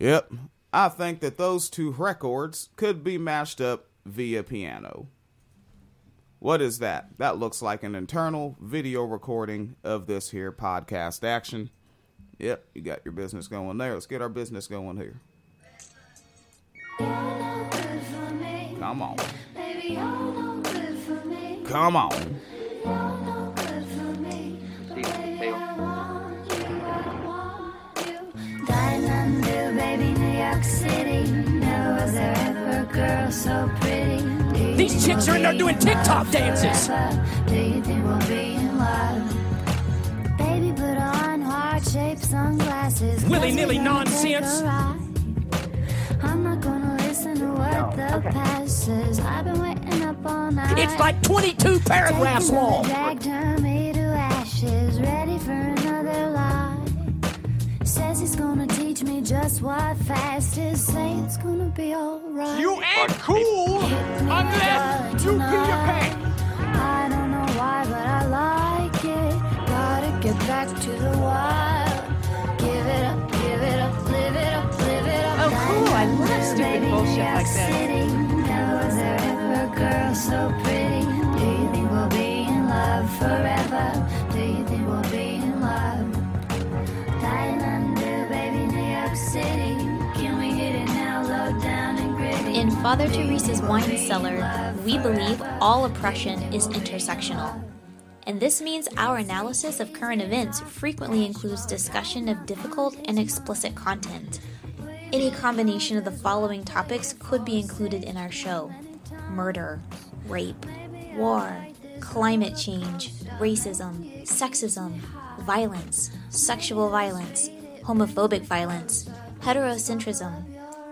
Yep. I think that those two records could be mashed up via piano. What is that? That looks like an internal video recording of this here podcast action. Yep, you got your business going there. Let's get our business going here. Come on. Come on. York City. Never was there ever a girl so pretty. Do you These think chicks are in there doing be in TikTok dances. forever? Do you think we'll be in love? Baby, put on heart-shaped sunglasses. 'cause Willy-nilly we're gonna take nonsense. I'm not gonna listen to what the past says. I've been waiting up all night. It's like 22 paragraphs Taking long. drag, turn me to ashes, ready for another lie. Says he's gonna teach me just what fast is. Say it's gonna be alright. You ain't cool unless you pee your pants. I don't know why, but I like it. Gotta get back to the wild. Give it up, give it up, live it up, live it up. Oh, cool. I love stupid bullshit like this. City. Never was there ever a girl so pretty. Father Teresa's Wine Cellar, we believe all oppression is intersectional. And this means our analysis of current events frequently includes discussion of difficult and explicit content. Any combination of the following topics could be included in our show murder, rape, war, climate change, racism, sexism, violence, sexual violence, homophobic violence, heterocentrism,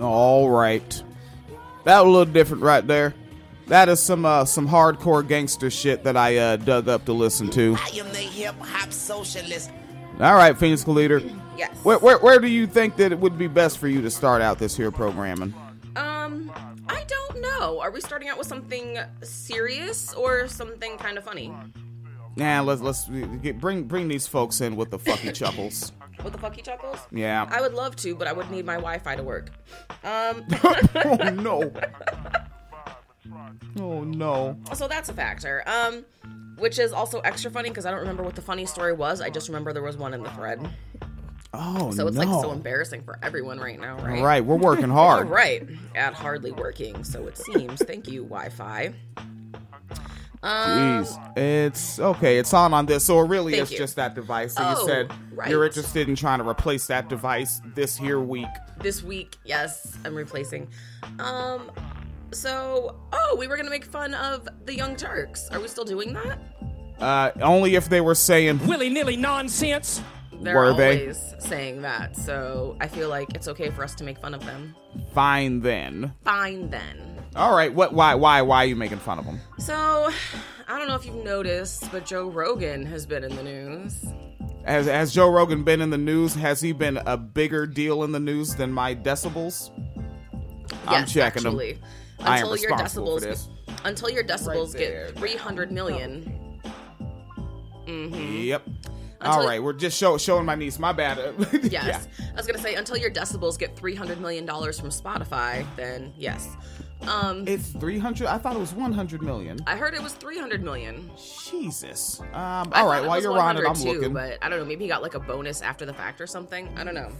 All right. That was a little different right there. That is some uh, some hardcore gangster shit that I uh, dug up to listen to. I am the hip hop socialist. All right, Phoenix Leader. Yes. Where, where where do you think that it would be best for you to start out this here programming? Um, I don't know. Are we starting out with something serious or something kind of funny? Nah, let's let's get, bring bring these folks in with the fucky chuckles. With the fucky chuckles? Yeah. I would love to, but I would need my Wi-Fi to work. Um, oh no. Oh no. so that's a factor. Um, which is also extra funny because I don't remember what the funny story was. I just remember there was one in the thread. Oh So it's no. like so embarrassing for everyone right now, right? Right, we're working hard. right. At hardly working, so it seems. Thank you, Wi-Fi. Um, Jeez, it's okay. It's on on this, so it really Thank is you. just that device. So Oh, you said right. you're interested in trying to replace that device this here week. this week, yes, I'm replacing. Um, so oh, we were gonna make fun of the Young Turks. Are we still doing that? Uh, only if they were saying Willy nilly nonsense. They're Were they? saying that, so I feel like it's okay for us to make fun of them. fine then. Fine then. All right, what? Why? Why? Why are you making fun of him? So, I don't know if you've noticed, but Joe Rogan has been in the news. Has Has Joe Rogan been in the news? Has he been a bigger deal in the news than my decibels? I'm Yes, checking them. actually. Am Until your decibels, until your decibels there. get 300 million. Mm-hmm. Yep. Until- All right, we're just show, showing my niece. My bad. Yes. Yeah. I was gonna say until your decibels get three hundred million dollars from Spotify, then yes. Um, It's 300. I thought it was 100 million. I heard it was three hundred million. Jesus. Um, all right, while you're on it, I'm too, looking. But I don't know. Maybe he got like a bonus after the fact or something. I don't know.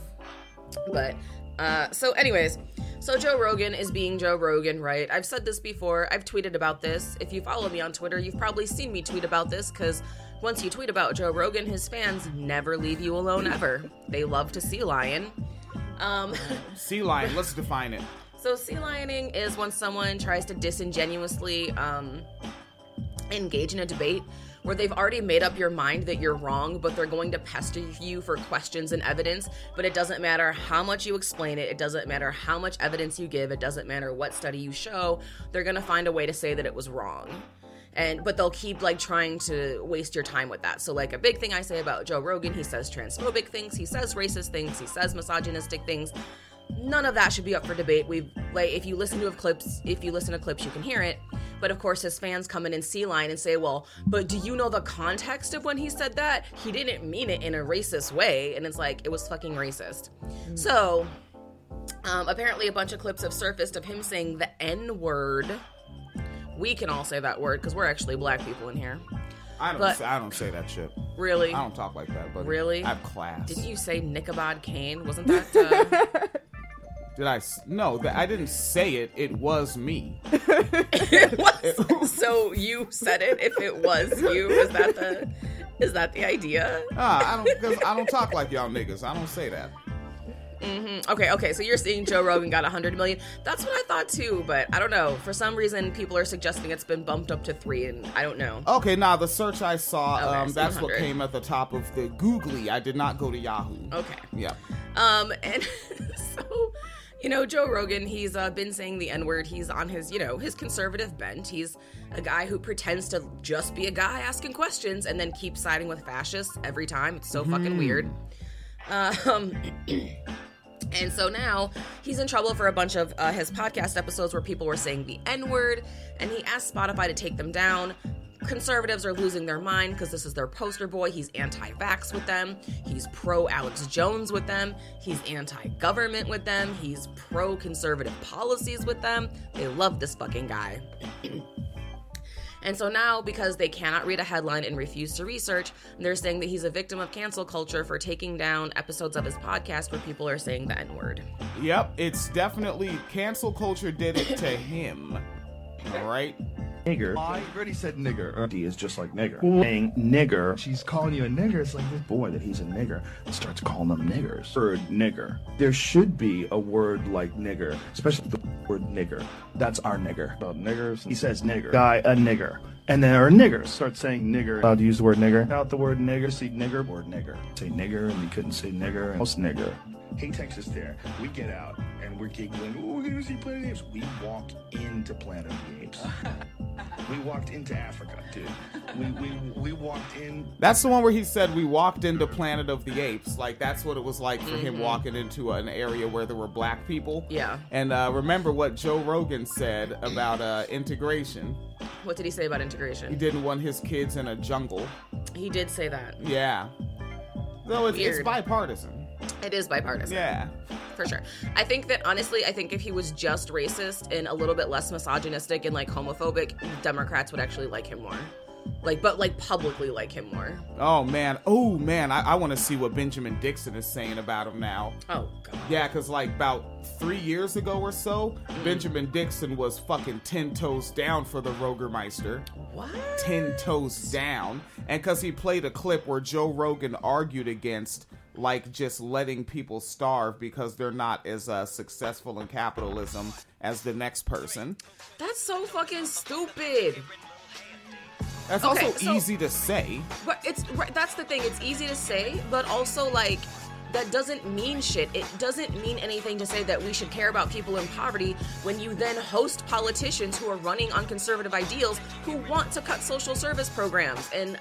But uh, so, anyways, so Joe Rogan is being Joe Rogan, right? I've said this before. I've tweeted about this. If you follow me on Twitter, you've probably seen me tweet about this because once you tweet about Joe Rogan, his fans never leave you alone ever. They love to see lion. Um, Sea lion. Let's define it. So sea lioning is when someone tries to disingenuously um, engage in a debate where they've already made up your mind that you're wrong, but they're going to pester you for questions and evidence. But it doesn't matter how much you explain it, it doesn't matter how much evidence you give, it doesn't matter what study you show, they're gonna find a way to say that it was wrong. And but they'll keep like trying to waste your time with that. So like a big thing I say about Joe Rogan, he says transphobic things, he says racist things, he says misogynistic things none of that should be up for debate. We've like if you listen to clips, if you listen to clips, you can hear it. But of course, his fans come in and see line and say, "Well, but do you know the context of when he said that? He didn't mean it in a racist way." And it's like it was fucking racist. So, um, apparently, a bunch of clips have surfaced of him saying the N word. We can all say that word because we're actually black people in here. I don't. But- say, I don't say that shit. Really? I don't talk like that. But Really? I have class. Didn't you say Nichabod Kane? Wasn't that? Uh, Did I? s- No, that I didn't say it. It was me. it was. so you said it. If it was you, is that the is that the idea? Ah, I don't. Because I don't talk like y'all niggas. I don't say that. Okay, okay. So you're seeing Joe Rogan got a 100 million. That's what I thought too, but I don't know. For some reason, people are suggesting it's been bumped up to three, and I don't know. Okay, now the search I saw, Okay, um, that's what came at the top of the Googly. I did not go to Yahoo. Okay. Yeah. Um, and so, you know, Joe Rogan, he's uh, been saying the N word. He's on his, you know, his conservative bent. He's a guy who pretends to just be a guy asking questions and then keeps siding with fascists every time. It's so fucking weird. Um, and so now he's in trouble for a bunch of uh, his podcast episodes where people were saying the N word, and he asked Spotify to take them down. Conservatives are losing their mind because this is their poster boy. He's anti vax with them. He's pro Alex Jones with them. He's anti government with them. He's pro conservative policies with them. They love this fucking guy. And so now, because they cannot read a headline and refuse to research, they're saying that he's a victim of cancel culture for taking down episodes of his podcast where people are saying the N word. Yep. It's definitely cancel culture did it to him. All right. Nigger. I already said nigger. Uh, D is just like nigger. Saying nigger. She's calling you a nigger. It's like this boy that he's a nigger and starts calling them niggers. Word nigger. There should be a word like nigger, especially the word nigger. That's our nigger. About niggers. He says nigger. Guy, a nigger. And then our niggers start saying nigger. Allowed to use the word nigger. Out the word nigger. See nigger. Word nigger. Say nigger and you couldn't say nigger. Most nigger. He takes us there. We get out and we're giggling. Oh, we're gonna see Planet of the Apes. We walk into Planet of the Apes. we walked into Africa, dude. We we we walked in. That's the one where he said we walked into Planet of the Apes. Like that's what it was like for him walking into an area where there were black people. Yeah. And uh, remember what Joe Rogan said about uh, integration. What did he say about integration? He didn't want his kids in a jungle. He did say that. Yeah. No, it's, it's bipartisan. It is bipartisan. Yeah. for sure. I think that honestly, I think if he was just racist and a little bit less misogynistic and like homophobic, Democrats would actually like him more. Like, but like publicly like him more. Oh man. Oh man. I, I want to see what Benjamin Dixon is saying about him now. Oh god. Yeah, because like about three years ago or so, mm-hmm. Benjamin Dixon was fucking 10 toes down for the Rogermeister. What? 10 toes down. And because he played a clip where Joe Rogan argued against like just letting people starve because they're not as uh, successful in capitalism as the next person. That's so fucking stupid. That's Okay, also so- easy to say. But it's that's the thing. It's easy to say, but also like that doesn't mean shit. It doesn't mean anything to say that we should care about people in poverty when you then host politicians who are running on conservative ideals who want to cut social service programs and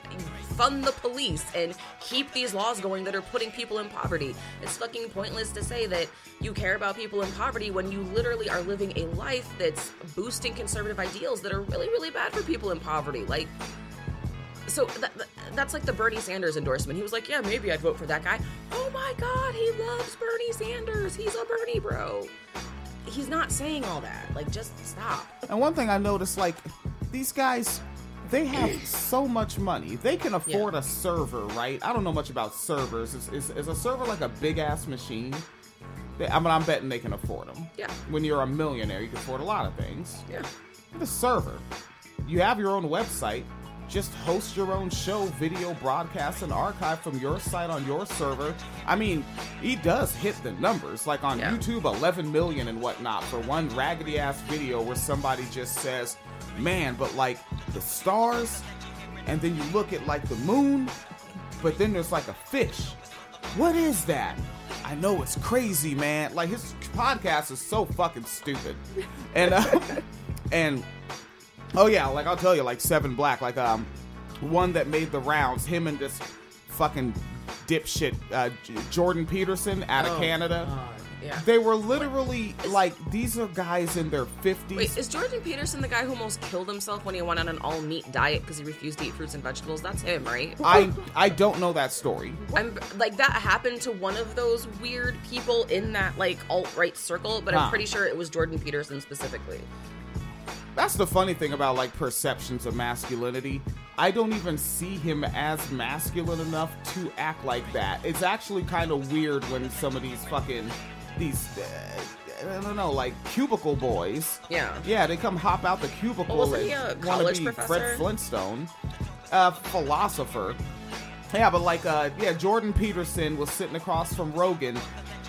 fund the police and keep these laws going that are putting people in poverty. It's fucking pointless to say that you care about people in poverty when you literally are living a life that's boosting conservative ideals that are really really bad for people in poverty. Like so that, that- that's like the Bernie Sanders endorsement. He was like, "Yeah, maybe I'd vote for that guy." Oh my God, he loves Bernie Sanders. He's a Bernie bro. He's not saying all that. Like, just stop. And one thing I noticed, like, these guys, they have so much money. They can afford a server, right? I don't know much about servers. Is, is, is a server like a big ass machine? They, I mean, I'm betting they can afford them. Yeah. When you're a millionaire, you can afford a lot of things. Yeah. The server, you have your own website. Just host your own show, video broadcast, and archive from your site on your server. I mean, he does hit the numbers, like on Yeah. YouTube, 11 million and whatnot for one raggedy ass video where somebody just says, "Man, but like the stars," and then you look at like the moon, but then there's like a fish. What is that? I know it's crazy, man. Like his podcast is so fucking stupid, and uh, and oh yeah, like I'll tell you, like Seven Black, like um, one that made the rounds. Him and this fucking dipshit uh, J- Jordan Peterson out of Oh, Canada. Yeah. They were literally like these are guys in their fifties. Wait, is Jordan Peterson the guy who almost killed himself when he went on an all meat diet because he refused to eat fruits and vegetables? That's him, right? I I don't know that story. I'm like that happened to one of those weird people in that like alt right circle, but Huh. I'm pretty sure it was Jordan Peterson specifically. That's the funny thing about like perceptions of masculinity. I don't even see him as masculine enough to act like that. It's actually kind of weird when some of these fucking these uh, I don't know, like cubicle boys. Yeah. Yeah, they come hop out the cubicle Well, and wanna be professor? Fred Flintstone, uh, philosopher. Yeah, but like, uh, yeah, Jordan Peterson was sitting across from Rogan.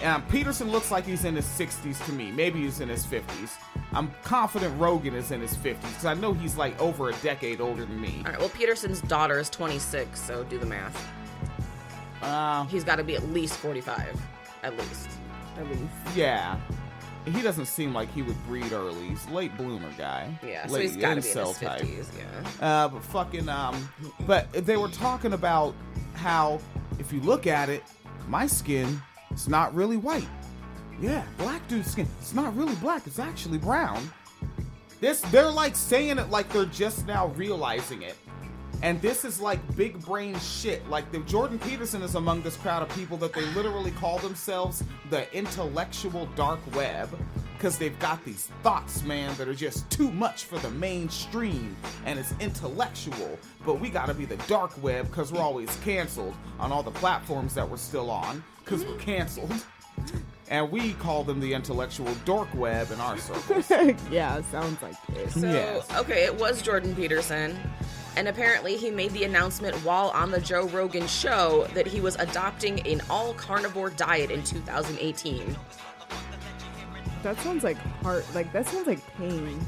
Um, Peterson looks like he's in his 60s to me. Maybe he's in his 50s. I'm confident Rogan is in his 50s because I know he's like over a decade older than me. All right. Well, Peterson's daughter is 26, so do the math. Uh, He's got to be at least 45, at least. At least. yeah. He doesn't seem like he would breed early. He's late bloomer guy. Yeah. So he's got to be in his incel type. 50s. Yeah. Uh, but fucking um, but they were talking about how if you look at it, my skin is not really white. Yeah, black dude's skin. It's not really black. It's actually brown. This they're like saying it like they're just now realizing it. And this is like big brain shit. Like the Jordan Peterson is among this crowd of people that they literally call themselves the intellectual dark web because they've got these thoughts, man, that are just too much for the mainstream and it's intellectual. But we gotta be the dark web because we're always canceled on all the platforms that we're still on because we're canceled. And we call them the intellectual dork web in our circles. yeah, sounds like this. So, Yes. okay, it was Jordan Peterson. And apparently, he made the announcement while on the Joe Rogan show that he was adopting an all carnivore diet in 2018. That sounds like heart. Like that sounds like pain.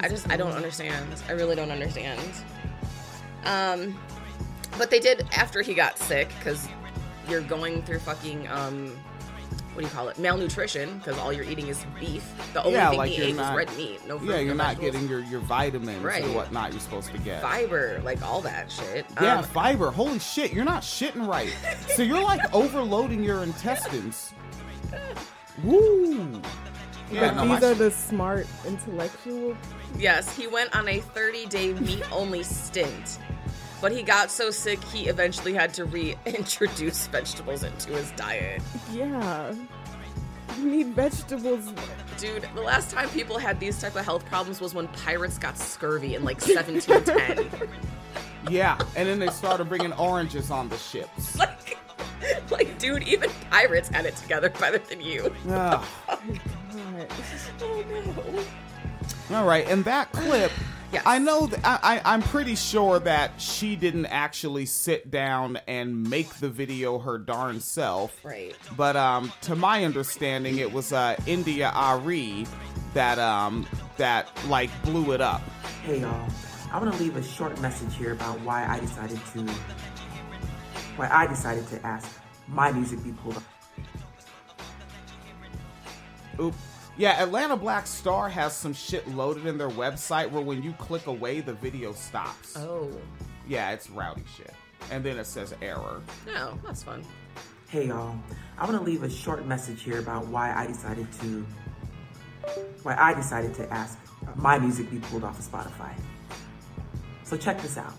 I just, I don't understand. I really don't understand. Um, but they did after he got sick because you're going through fucking um, what do you call it? Malnutrition because all you're eating is beef. The only yeah, thing like he you're ate not, was red meat. No fruit, yeah, you're no not vegetables. getting your, your vitamins Right. and whatnot you're supposed to get. fiber, like all that shit. Yeah, Um, fiber. Holy shit, you're not shitting right. so you're like overloading your intestines. Woo. Yeah, but no, these my, are the smart intellectual. Yes, he went on a 30 day meat only stint. But he got so sick, he eventually had to reintroduce vegetables into his diet. Yeah, you need vegetables. Dude, the last time people had these type of health problems was when pirates got scurvy in like 1710. yeah, and then they started bringing oranges on the ships. like, like, dude, even pirates had it together better than you. Ugh. God. Oh no. All right, and that clip, Yes. I know that I, I, I'm pretty sure that she didn't actually sit down and make the video her darn self. Right. But um, to my understanding, it was uh, India Arie that um, that like blew it up. Hey y'all, I want to leave a short message here about why I decided to why I decided to ask my music be pulled up. Oop. Yeah, Atlanta Black Star has some shit loaded in their website where when you click away, the video stops. Oh. Yeah, it's rowdy shit. And then it says error. No, that's fun. Hey y'all, I want to leave a short message here about why I decided to why I decided to ask my music be pulled off of Spotify. So check this out.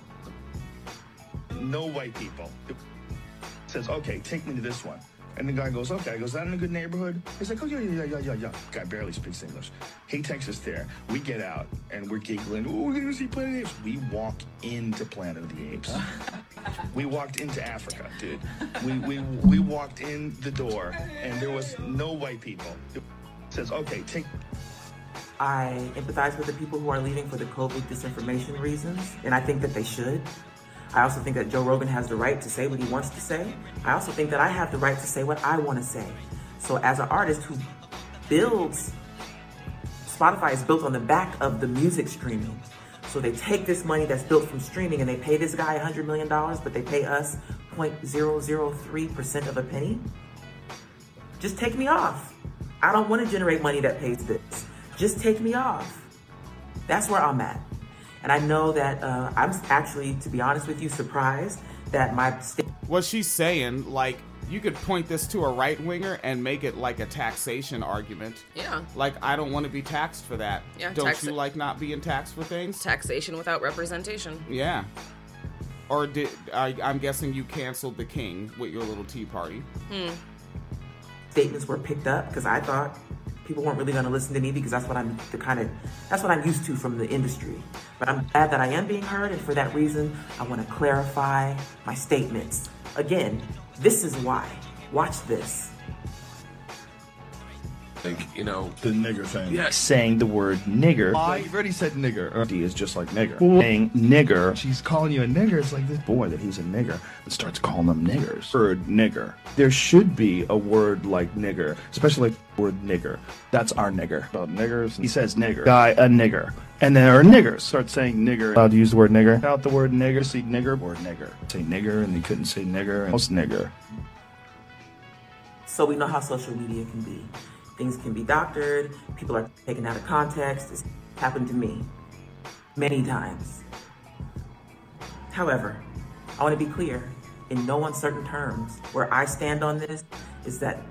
no white people. It says, okay, take me to this one. And the guy goes, okay. I goes, that in a good neighborhood? He's like, oh, yeah, yeah, yeah, yeah, yeah. Guy barely speaks English. He takes us there. We get out and we're giggling. Oh, we're going to see Planet of the Apes. We walk into Planet of the Apes. we walked into Africa, dude. We, we, we walked in the door and there was no white people. It says, okay, take I empathize with the people who are leaving for the COVID disinformation reasons, and I think that they should. I also think that Joe Rogan has the right to say what he wants to say. I also think that I have the right to say what I want to say. So, as an artist who builds, Spotify is built on the back of the music streaming. So, they take this money that's built from streaming and they pay this guy $100 million, but they pay us 0.003% of a penny. Just take me off. I don't want to generate money that pays this. Just take me off. That's where I'm at. And I know that uh, I'm actually, to be honest with you, surprised that my state. What she's saying, like, you could point this to a right winger and make it like a taxation argument. Yeah. Like, I don't want to be taxed for that. Yeah, Don't tax- you like not being taxed for things? Taxation without representation. Yeah. Or did I, I'm guessing you canceled the king with your little tea party? Hmm. statements were picked up because I thought people weren't really going to listen to me because that's what I'm the kind of that's what I'm used to from the industry. But I'm glad that I am being heard, and for that reason, I want to clarify my statements. Again, this is why. Watch this. Like, you know, The nigger thing. Yes. Saying the word nigger. I- You've already said nigger. Uh, or D is just like nigger. Saying nigger. She's calling you a nigger. It's like this boy that he's a nigger and starts calling them niggers. Word nigger. There should be a word like nigger, especially like word nigger. That's our nigger. About niggers. He says nigger. Guy, a nigger. And there are niggers. Start saying nigger. Allowed to use the word nigger. Out the word nigger. See nigger. Word nigger. Say nigger and they couldn't say nigger. Most nigger. So we know how social media can be. Things can be doctored, people are taken out of context. It's happened to me many times. However, I want to be clear in no uncertain terms. Where I stand on this is that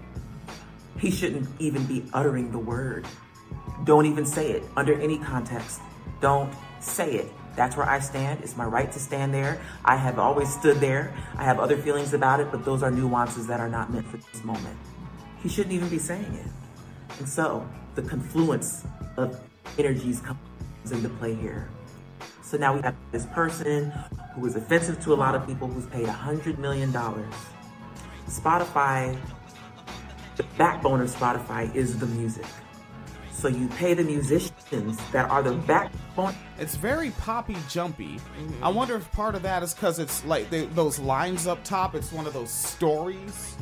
he shouldn't even be uttering the word. Don't even say it under any context. Don't say it. That's where I stand. It's my right to stand there. I have always stood there. I have other feelings about it, but those are nuances that are not meant for this moment. He shouldn't even be saying it. And so the confluence of energies comes into play here. So now we have this person who is offensive to a lot of people who's paid $100 million. Spotify, the backbone of Spotify is the music. So you pay the musicians that are the backbone. It's very poppy jumpy. Mm-hmm. I wonder if part of that is because it's like they, those lines up top. It's one of those stories.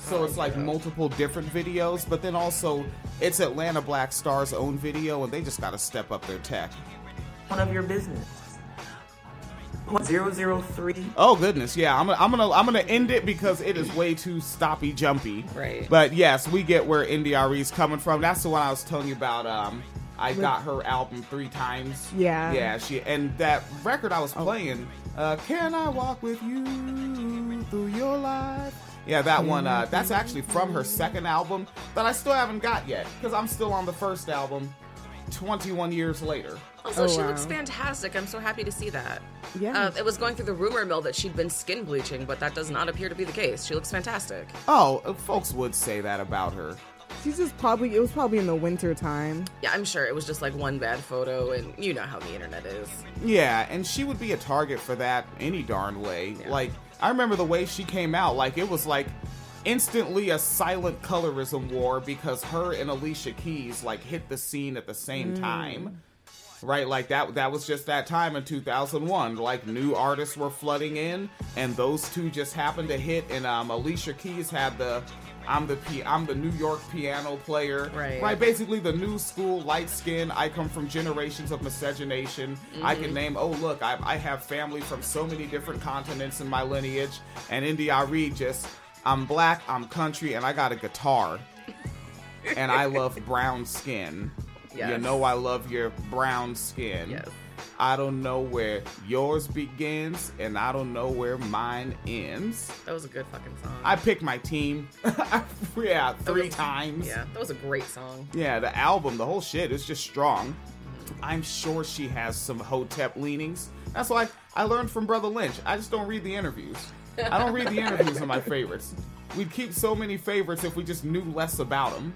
So it's like multiple different videos, but then also it's Atlanta Black Star's own video, and they just got to step up their tech. One of your business. Point zero zero three. Oh goodness, yeah. I'm gonna, I'm gonna I'm gonna end it because it is way too stoppy jumpy. Right. But yes, we get where India Arie is coming from. That's the one I was telling you about. Um, I got her album three times. Yeah. Yeah. She and that record I was playing. Uh, Can I walk with you through your life? Yeah, that one. Uh, that's actually from her second album that I still haven't got yet because I'm still on the first album. 21 years later. Also, Oh, she wow. looks fantastic. I'm so happy to see that. Yeah. Uh, it was going through the rumor mill that she'd been skin bleaching, but that does not appear to be the case. She looks fantastic. Oh, uh, folks would say that about her. She's just probably it was probably in the winter time. Yeah, I'm sure it was just like one bad photo, and you know how the internet is. Yeah, and she would be a target for that any darn way. Like, I remember the way she came out, like, it was like instantly a silent colorism war because her and Alicia Keys, like, hit the scene at the same time. Right, like that that was just that time in 2001. Like new artists were flooding in and those two just happened to hit and um Alicia Keys had the I'm the P- I'm the New York piano player. Right. Right, basically the new school light skin. I come from generations of miscegenation. I can mm-hmm. name, oh, look, I, I have family from so many different continents in my lineage. And India Arie just, I'm black, I'm country, and I got a guitar. and I love brown skin. You know, I love your brown skin. Yes. I don't know where yours begins, and I don't know where mine ends. That was a good fucking song. I picked my team. yeah, three was- times. Yeah, that was a great song. Yeah, the album, the whole shit is just strong. I'm sure she has some Hotep leanings. That's why I learned from Brother Lynch. I just don't read the interviews. I don't read the interviews of my favorites. We'd keep so many favorites if we just knew less about them.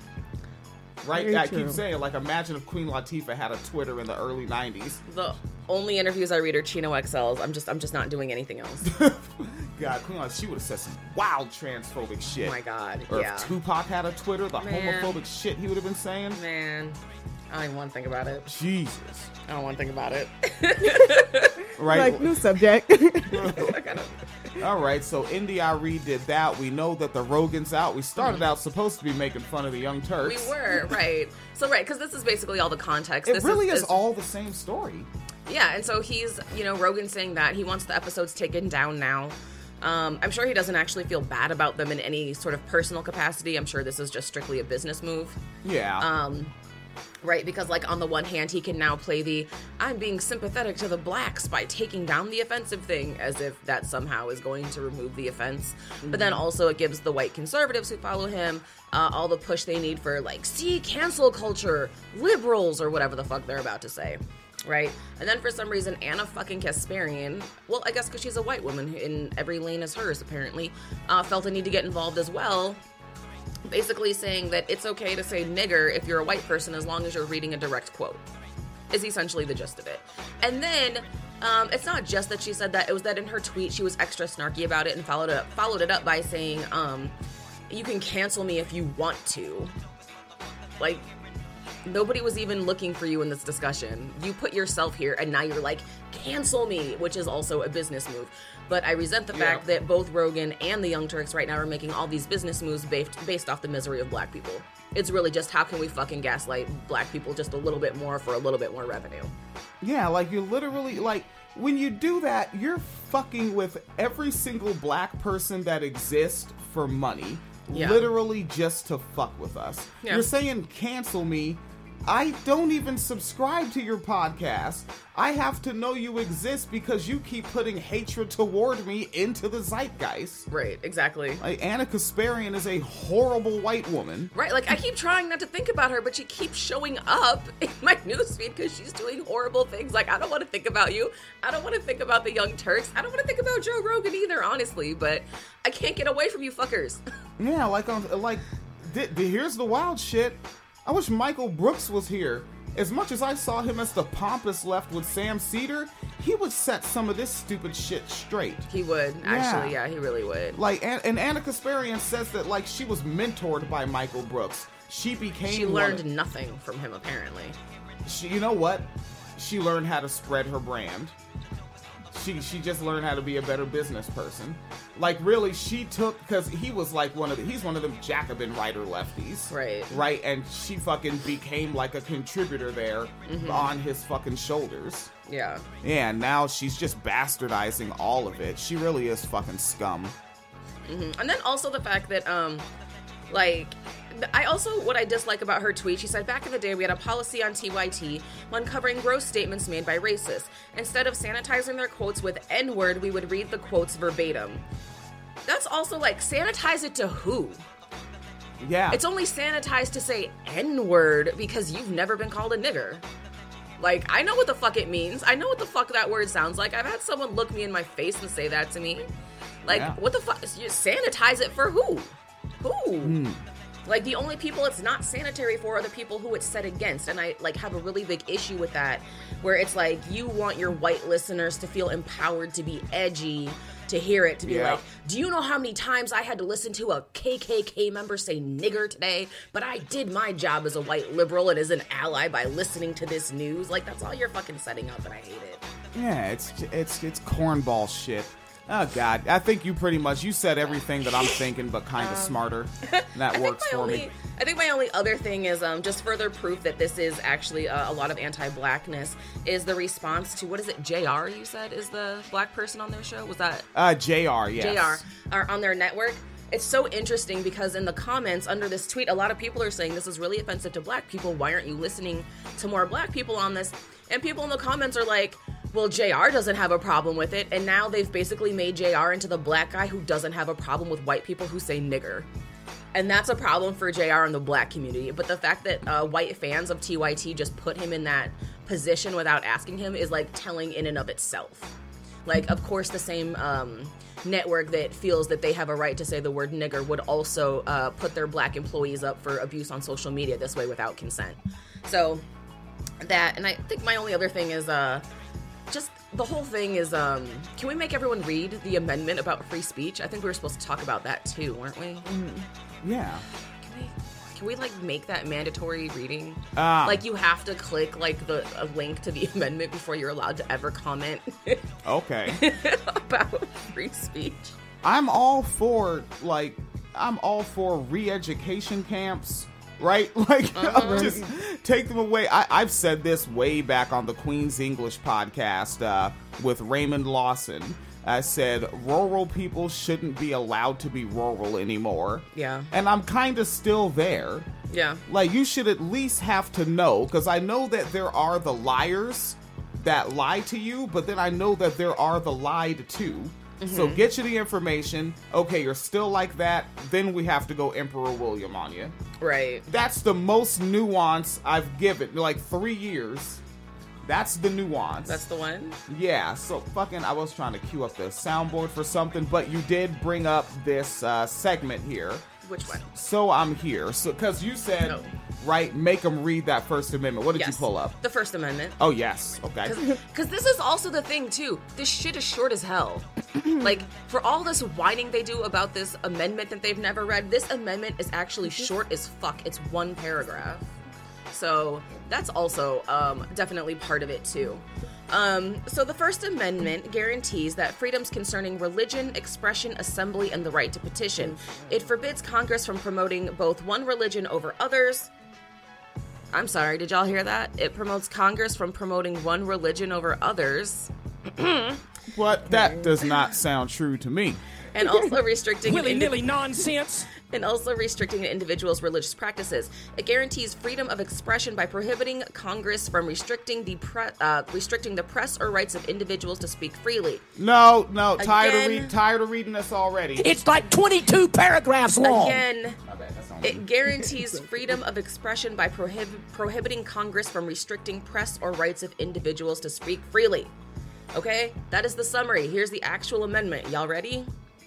Right? Very I true. keep saying, like, imagine if Queen Latifah had a Twitter in the early 90s. The only interviews I read are Chino XLs. I'm just I'm just not doing anything else. God, Queen Latifah, she would have said some wild transphobic shit. Oh my god. Or yeah. if Tupac had a Twitter, the Man. homophobic shit he would have been saying. Man. I don't even want to think about it. Jesus. I don't want to think about it. Right. Like new subject. All right, so India Arie did that. We know that the Rogan's out. We started out supposed to be making fun of the Young Turks. we were right. So right, because this is basically all the context. It this really is, is all the same story. Yeah, and so he's, you know, Rogan saying that he wants the episodes taken down now. Um, I'm sure he doesn't actually feel bad about them in any sort of personal capacity. I'm sure this is just strictly a business move. Yeah. Um, right, because like on the one hand, he can now play the I'm being sympathetic to the blacks by taking down the offensive thing, as if that somehow is going to remove the offense. But then also it gives the white conservatives who follow him uh, all the push they need for like see cancel culture, liberals, or whatever the fuck they're about to say. Right, and then for some reason, Ana fucking Kasparian, well, I guess because she's a white woman in every lane is hers, apparently, uh, felt a need to get involved as well basically saying that it's okay to say nigger if you're a white person as long as you're reading a direct quote is essentially the gist of it and then um, it's not just that she said that it was that in her tweet she was extra snarky about it and followed it up, followed it up by saying um, you can cancel me if you want to like nobody was even looking for you in this discussion. You put yourself here and now you're like, cancel me, which is also a business move. But I resent the fact that both Rogan and the Young Turks right now are making all these business moves based, based off the misery of black people. It's really just how can we fucking gaslight black people just a little bit more for a little bit more revenue. Yeah, like you literally like when you do that, you're fucking with every single black person that exists for money. Yeah. Literally just to fuck with us. Yeah. You're saying cancel me. I don't even subscribe to your podcast. I have to know you exist because you keep putting hatred toward me into the zeitgeist. Right, exactly. Like Ana Kasparian is a horrible white woman. Right, like I keep trying not to think about her, but she keeps showing up in my newsfeed because she's doing horrible things. Like I don't want to think about you. I don't want to think about the Young Turks. I don't want to think about Joe Rogan either, honestly. But I can't get away from you fuckers. Yeah, like on like th- th- here's the wild shit. I wish Michael Brooks was here. As much as I saw him as the pompous left with Sam Seder, he would set some of this stupid shit straight. He would actually, yeah, he really would. Like, and, and Ana Kasparian says that like she was mentored by Michael Brooks. She became. She learned of- nothing from him, apparently. she, you know what? She learned how to spread her brand. She she just learned how to be a better business person. Like really, she took because he was like one of the, he's one of them Jacobin writer lefties, Right. Right, and she fucking became like a contributor there Mhm. on his fucking shoulders. Yeah. Yeah, and now she's just bastardizing all of it. She really is fucking scum. hmm And then also the fact that, um, like, I also what I dislike about her tweet. She said, "Back in the day, we had a policy on TYT when covering gross statements made by racists. Instead of sanitizing their quotes with N-word, we would read the quotes verbatim." That's also like sanitize it to who? Yeah, It's only sanitized to say N-word because you've never been called a nigger. Like, I know what the fuck it means. I know what the fuck that word sounds like. I've had someone look me in my face and say that to me. Like, Yeah. what the fuck? You sanitize it for who? Who? Hmm. Like the only people it's not sanitary for are the people who it's set against, and I like have a really big issue with that, where it's like you want your white listeners to feel empowered to be edgy, to hear it, to be Yeah. like, do you know how many times I had to listen to a KKK member say nigger today? But I did my job as a white liberal and as an ally by listening to this news. Like that's all you're fucking setting up, and I hate it. Yeah, it's it's it's cornball shit. Oh God, I think you pretty much you said everything that I'm thinking, but kind of smarter. That Um, works for only, me. I think my only other thing is um, just further proof that this is actually uh, a lot of anti-blackness is the response to what is it? Jr. You said is the black person on their show. Was that Uh, Jr. Yes. Jr. Are on their network? It's so interesting because in the comments under this tweet, a lot of people are saying this is really offensive to black people. Why aren't you listening to more black people on this? And people in the comments are like, well, JR doesn't have a problem with it. And now they've basically made JR into the black guy who doesn't have a problem with white people who say nigger. And that's a problem for JR in the black community. But the fact that uh, white fans of TYT just put him in that position without asking him is like telling in and of itself. Like, of course, the same um, network that feels that they have a right to say the word nigger would also uh, put their black employees up for abuse on social media this way without consent. So, that, and I think my only other thing is uh, just the whole thing is um, can we make everyone read the amendment about free speech? I think we were supposed to talk about that too, weren't we? Yeah. Can we, Can we like make that mandatory reading? Ah. like you have to click like the a link to the amendment before you're allowed to ever comment Okay. about free speech. I'm all for like I'm all for re-education camps, right? Like Uh-huh. just take them away. I, I've said this way back on the Queen's English podcast uh, with Raymond Lawson. I said rural people shouldn't be allowed to be rural anymore. Yeah. And I'm kind of still there. Yeah. Like you should at least have to know because I know that there are the liars that lie to you, but then I know that there are the lied to. So Mhm. get you the information. Okay, you're still like that. Then we have to go Emperor William on you. Right. That's the most nuance I've given. Like three years. That's the nuance. That's the one. Yeah, so fucking, I was trying to cue up the soundboard for something, but you did bring up this uh, segment here. Which one? So I'm here. So, because you said, right, make them read that First Amendment. What did Yes. you pull up? The First Amendment. Oh, yes. Okay. Because this is also the thing, too. This shit is short as hell. like, for all this whining they do about this amendment that they've never read, this amendment is actually short as fuck. It's one paragraph. So, that's also um, definitely part of it, too. Um, so, the First Amendment guarantees that freedoms concerning religion, expression, assembly, and the right to petition. It forbids Congress from promoting both one religion over others, I'm sorry, did y'all hear that? It promotes Congress from promoting one religion over others. But that does not sound true to me. And also restricting Willy-nilly indi- nonsense. and also restricting an individual's religious practices. It guarantees freedom of expression by prohibiting Congress from restricting the pre- uh, restricting the press or rights of individuals to speak freely. No, no, tired of, Again- read, tired of reading this already. It's like 22 paragraphs long. Again, it guarantees freedom of expression by prohib- prohibiting Congress from restricting press or rights of individuals to speak freely. Okay, that is the summary. Here's the actual amendment. Y'all ready?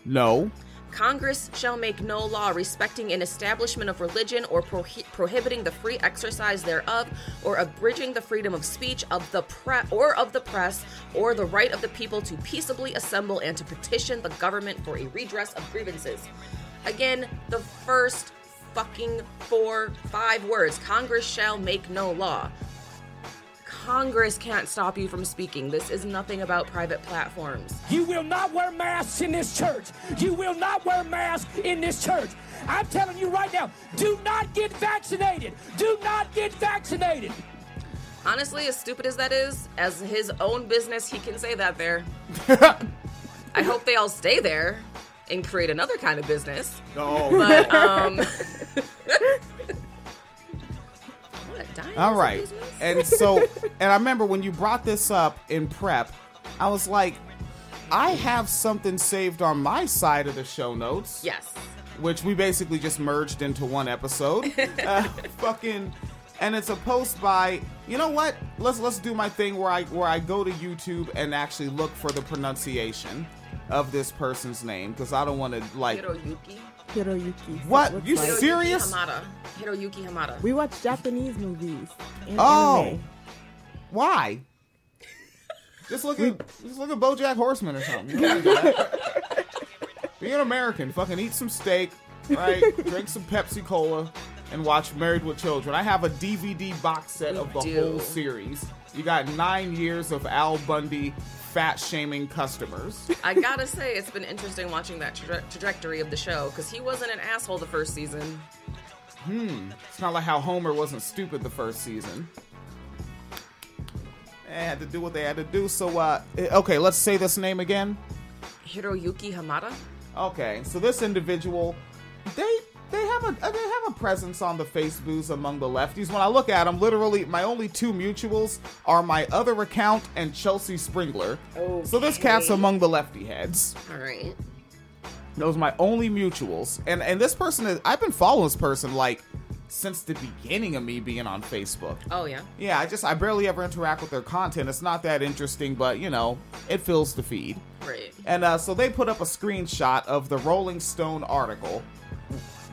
No. Congress shall make no law respecting an establishment of religion or prohi- prohibiting the free exercise thereof or abridging the freedom of speech of the pre- or of the press or the right of the people to peaceably assemble and to petition the government for a redress of grievances. Again, the first fucking four five words. Congress shall make no law. Congress can't stop you from speaking. This is nothing about private platforms. You will not wear masks in this church. You will not wear masks in this church. I'm telling you right now, do not get vaccinated. Do not get vaccinated. Honestly, as stupid as that is, as his own business, he can say that there. I hope they all stay there and create another kind of business. No. But, um. All right. And so, and I remember when you brought this up in prep, I was like, I have something saved on my side of the show notes. Yes. Which we basically just merged into one episode. uh, fucking, and it's a post by. You know what? Let's let's do my thing where I where I go to YouTube and actually look for the pronunciation of this person's name because I don't want to like. Hiroyuki. Hiroyuki. What? looks You like- serious? Hamada. Hiroyuki Hamada. We watch Japanese movies. And Oh, anime. why? Just look at just look at BoJack Horseman or something. You don't do that. Be an American. Fucking eat some steak, right? Drink some Pepsi Cola, and watch Married with Children. I have a DVD box set of the do. whole series. You got nine years of Al Bundy fat shaming customers. I gotta say, it's been interesting watching that traje- trajectory of the show because he wasn't an asshole the first season. Hmm. It's not like how Homer wasn't stupid the first season. They had to do what they had to do. So, uh, okay, let's say this name again. Hiroyuki Hamada. Okay, so this individual, they they have a they have a presence on the Facebooks among the lefties. When I look at them, literally my only two mutuals are my other account and Chelsea Springler. So this cat's among the lefty heads. All right. Those are my only mutuals. And and this person is I've been following this person like since the beginning of me being on Facebook. Oh yeah. Yeah, I just I barely ever interact with their content. It's not that interesting, but you know, it fills the feed. Right. And uh, so they put up a screenshot of the Rolling Stone article.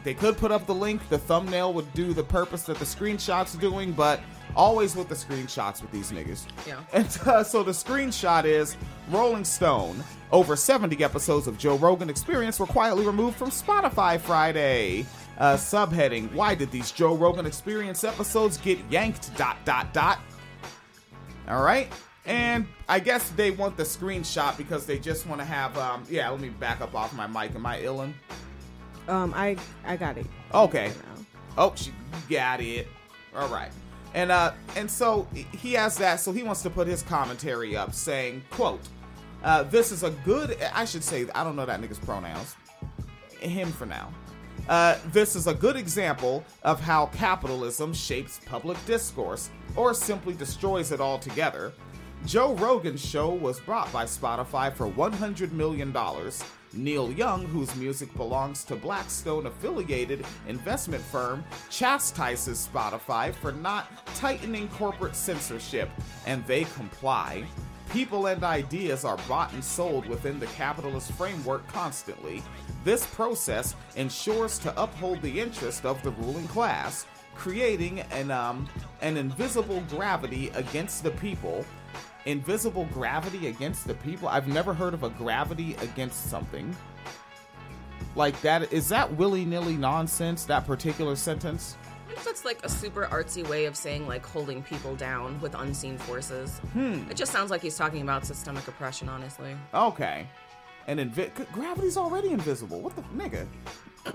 They could put up the link. The thumbnail would do the purpose that the screenshot's doing, but always with the screenshots with these niggas. Yeah. And uh, so the screenshot is Rolling Stone. Over 70 episodes of Joe Rogan Experience were quietly removed from Spotify Friday. Uh, subheading: Why did these Joe Rogan Experience episodes get yanked? Dot dot dot. All right. And I guess they want the screenshot because they just want to have. Um, yeah, let me back up off my mic. Am I illin? Um, I I got it. Okay. Oh, she got it. All right. And uh and so he has that so he wants to put his commentary up saying, quote, uh, this is a good I should say I don't know that nigga's pronouns. Him for now. Uh, this is a good example of how capitalism shapes public discourse or simply destroys it altogether. Joe Rogan's show was bought by Spotify for $100 million. Neil Young, whose music belongs to Blackstone affiliated investment firm, chastises Spotify for not tightening corporate censorship, and they comply. People and ideas are bought and sold within the capitalist framework constantly. This process ensures to uphold the interest of the ruling class, creating an um, an invisible gravity against the people. Invisible gravity against the people. I've never heard of a gravity against something like that. Is that willy nilly nonsense? That particular sentence. I think that's like a super artsy way of saying like holding people down with unseen forces. Hmm. It just sounds like he's talking about systemic oppression, honestly. Okay. And invi- gravity's already invisible. What the nigga?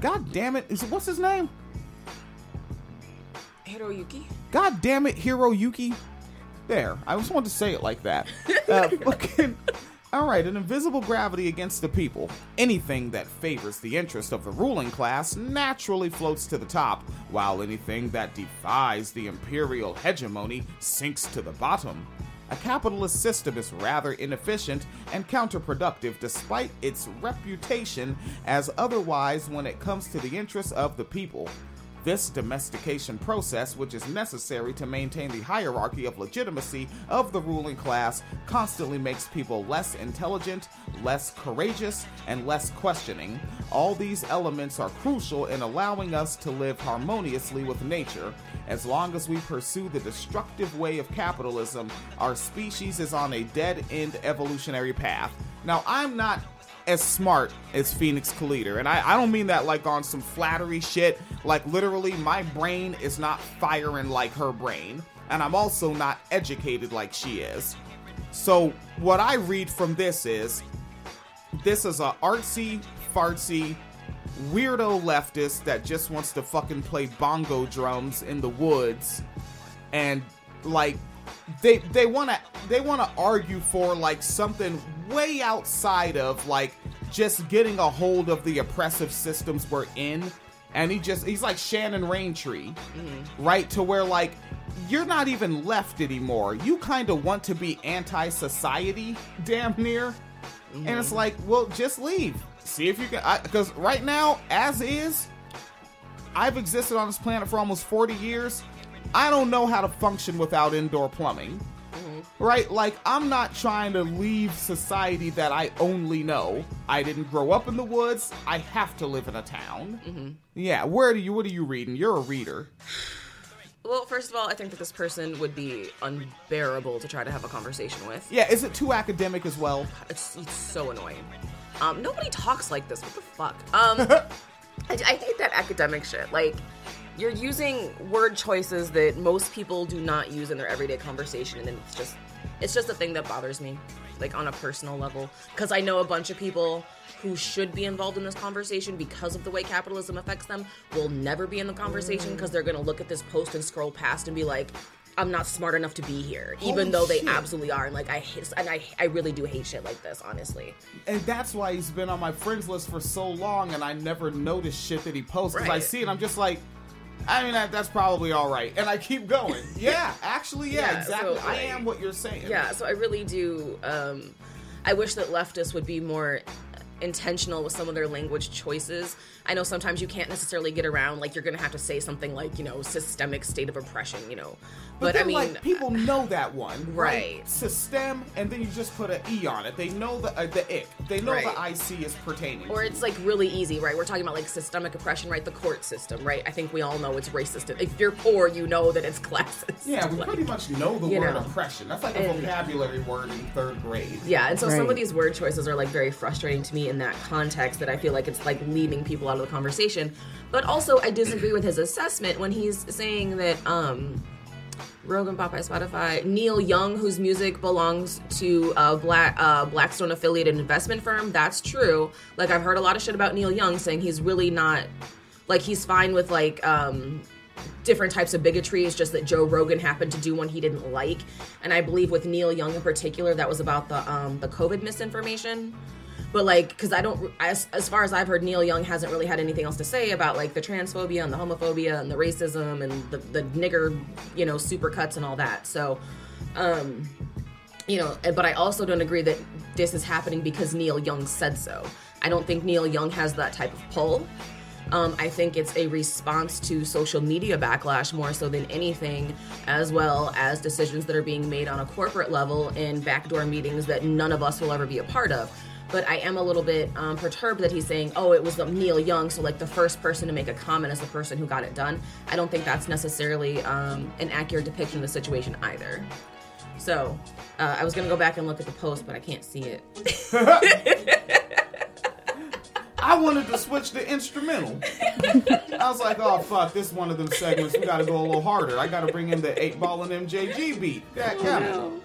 God damn it! Is it what's his name? Hiroyuki? God damn it, Hiroyuki. There, I just wanted to say it like that. Uh, fucking. All right, an invisible gravity against the people. Anything that favors the interest of the ruling class naturally floats to the top, while anything that defies the imperial hegemony sinks to the bottom. A capitalist system is rather inefficient and counterproductive despite its reputation as otherwise when it comes to the interests of the people. This domestication process, which is necessary to maintain the hierarchy of legitimacy of the ruling class, constantly makes people less intelligent, less courageous, and less questioning. All these elements are crucial in allowing us to live harmoniously with nature. As long as we pursue the destructive way of capitalism, our species is on a dead end evolutionary path. Now, I'm not as smart as Phoenix Calida. And I, I don't mean that like on some flattery shit. Like literally, my brain is not firing like her brain. And I'm also not educated like she is. So what I read from this is this is a artsy, fartsy, weirdo leftist that just wants to fucking play bongo drums in the woods and like they they want to they want to argue for like something way outside of like just getting a hold of the oppressive systems we're in. And he just he's like Shannon Raintree mm-hmm. right? To where like you're not even left anymore. You kind of want to be anti-society damn near. And it's mm-hmm. like well just leave. See if you can because right now as is I've existed on this planet for almost 40 years. I don't know how to function without indoor plumbing. Right? Like, I'm not trying to leave society that I only know. I didn't grow up in the woods. I have to live in a town. Yeah, where do you, what are you reading? You're a reader. Well, first of all, I think that this person would be unbearable to try to have a conversation with. Yeah, is it too academic as well? It's, it's so annoying. Um, nobody talks like this. What the fuck? Um, I, I hate that academic shit. Like, you're using word choices that most people do not use in their everyday conversation, and then it's just, it's just a thing that bothers me, like on a personal level, because I know a bunch of people who should be involved in this conversation because of the way capitalism affects them will never be in the conversation because they're gonna look at this post and scroll past and be like. I'm not smart enough to be here, even Holy though they shit. absolutely are. And like I hate, and I, I really do hate shit like this, honestly. And that's why he's been on my friends list for so long, and I never noticed shit that he posts. Because I see it, I'm just like, I mean, that, that's probably all right. And I keep going. Yeah, actually, yeah, Yeah, exactly. so, I like- am what you're saying. Yeah, so I really do. Um, I wish that leftists would be more intentional with some of their language choices. I know sometimes you can't necessarily get around, like, you're gonna have to say something like, you know, systemic state of oppression, you know. But, But, then, I mean, like, people know that one, right? Right. System, and then you just put an E on it. They know the uh, the ick. They know Right. the IC is pertaining. or it's like really easy, right? We're talking about like systemic oppression, right? The court system, right? I think we all know it's racist. If you're poor, you know that it's classist. yeah, we Like- pretty much know the word know. oppression. That's like a And- vocabulary word in third grade. Yeah, and so some of these word choices are like very frustrating to me. In that context that I feel like it's like leaving people out of the conversation. But also, I disagree with his assessment when he's saying that um, Rogan, Popeye, Spotify, Neil Young, whose music belongs to a Black uh, Blackstone affiliated investment firm. That's true. Like I've heard a lot of shit about Neil Young saying he's really not like he's fine with like um different types of bigotry. It's just that Joe Rogan happened to do one he didn't like, and I believe with Neil Young in particular, that was about the um the COVID misinformation. But like, because I don't, as as far as I've heard, Neil Young hasn't really had anything else to say about like the transphobia and the homophobia and the racism and the the nigger, you know, supercuts and all that. So, um, you know, but I also don't agree that this is happening because Neil Young said so. I don't think Neil Young has that type of pull. Um, I think it's a response to social media backlash more so than anything, as well as decisions that are being made on a corporate level in backdoor meetings that none of us will ever be a part of. But I am a little bit um, perturbed that he's saying, oh, it was Neil Young, so like the first person to make a comment is the person who got it done. I don't think that's necessarily um, an accurate depiction of the situation either. So uh, I was gonna go back and look at the post, but I can't see it. I wanted to switch to instrumental. I was like, oh fuck, this is one of them segments. We gotta go a little harder. I gotta bring in the eight ball and MJG beat. That Oh, kind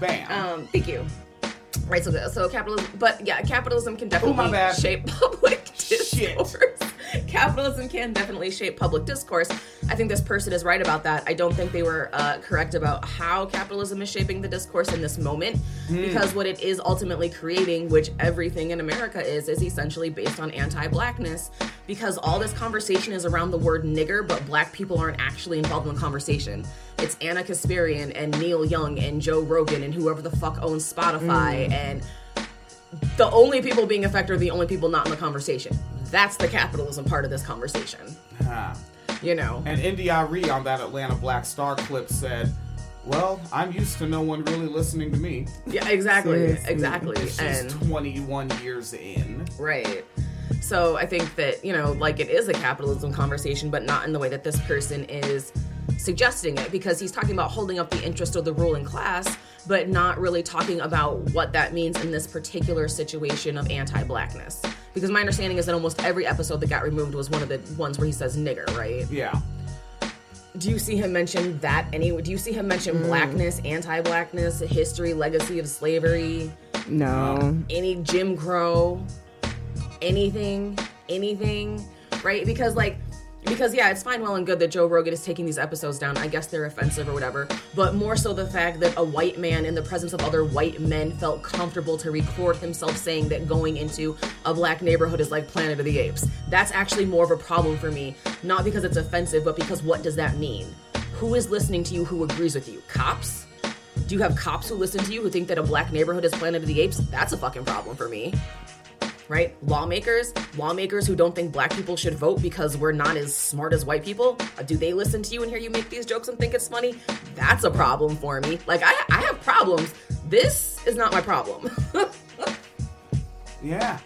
Bam. Um, thank you. Right, so so capitalism, but yeah, capitalism can definitely shape public discourse. Capitalism can definitely shape public discourse. I think this person is right about that. I don't think they were uh, correct about how capitalism is shaping the discourse in this moment, Hmm. because what it is ultimately creating, which everything in America is, is essentially based on anti-blackness. Because all this conversation is around the word nigger, but black people aren't actually involved in the conversation. It's Ana Kasparian and Neil Young and Joe Rogan and whoever the fuck owns Spotify Mm. and the only people being affected are the only people not in the conversation. That's the capitalism part of this conversation. Ah. You know. And India Arie on that Atlanta Black Star clip said, Well, I'm used to no one really listening to me. Yeah, exactly. Seriously. Exactly. She's And 21 years in. Right. So I think that, you know, like it is a capitalism conversation, but not in the way that this person is suggesting it because he's talking about holding up the interest of the ruling class, but not really talking about what that means in this particular situation of anti blackness. Because my understanding is that almost every episode that got removed was one of the ones where he says nigger, right? Yeah. Do you see him mention that any do you see him mention Mm. blackness, anti blackness, history, legacy of slavery? No. any Jim Crow, anything, anything, right? Because like, because yeah, it's fine, well and good that Joe Rogan is taking these episodes down. I guess they're offensive or whatever, but more so the fact that a white man in the presence of other white men felt comfortable to record himself saying that going into a black neighborhood is like Planet of the Apes. That's actually more of a problem for me, not because it's offensive, but because what does that mean? Who is listening to you who agrees with you? Cops? Do you have cops who listen to you who think that a black neighborhood is Planet of the Apes? That's a fucking problem for me. Right? Lawmakers, lawmakers who don't think black people should vote because we're not as smart as white people, uh, do they listen to you and hear you make these jokes and think it's funny? That's a problem for me. Like I, I have problems. This is not my problem. Yeah.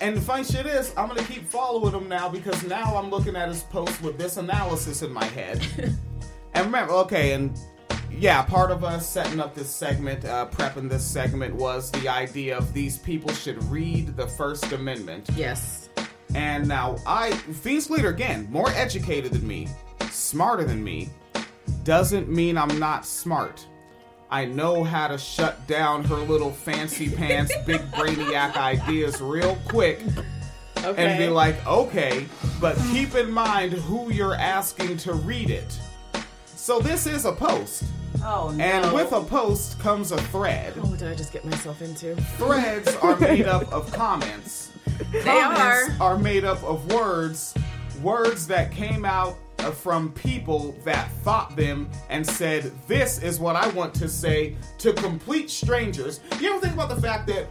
and the funny shit is, I'm gonna keep following him now because now I'm looking at his post with this analysis in my head. and remember, okay, and yeah, part of us setting up this segment, uh, prepping this segment, was the idea of these people should read the First Amendment. Yes. And now I, Phoenix Leader, again, more educated than me, smarter than me, doesn't mean I'm not smart. I know how to shut down her little fancy pants, big brainiac ideas real quick and be like, okay, but keep in mind who you're asking to read it. So this is a post. Oh no. And with a post comes a thread. Oh, what did I just get myself into? Threads are made up of comments. They Comments are made up of words, words that came out from people that thought them and said, This is what I want to say to complete strangers. You ever think about the fact that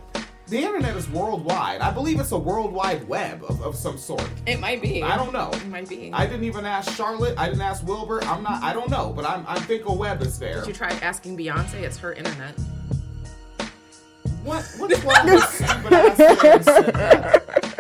the internet is worldwide? I believe it's a worldwide web of, of some sort. It might be. I don't know. It might be. I didn't even ask Charlotte. I didn't ask Wilbur. I'm not. I don't know, but I'm. I think a web is there. Did you try asking Beyonce? It's her internet. What? What's of those stupid ass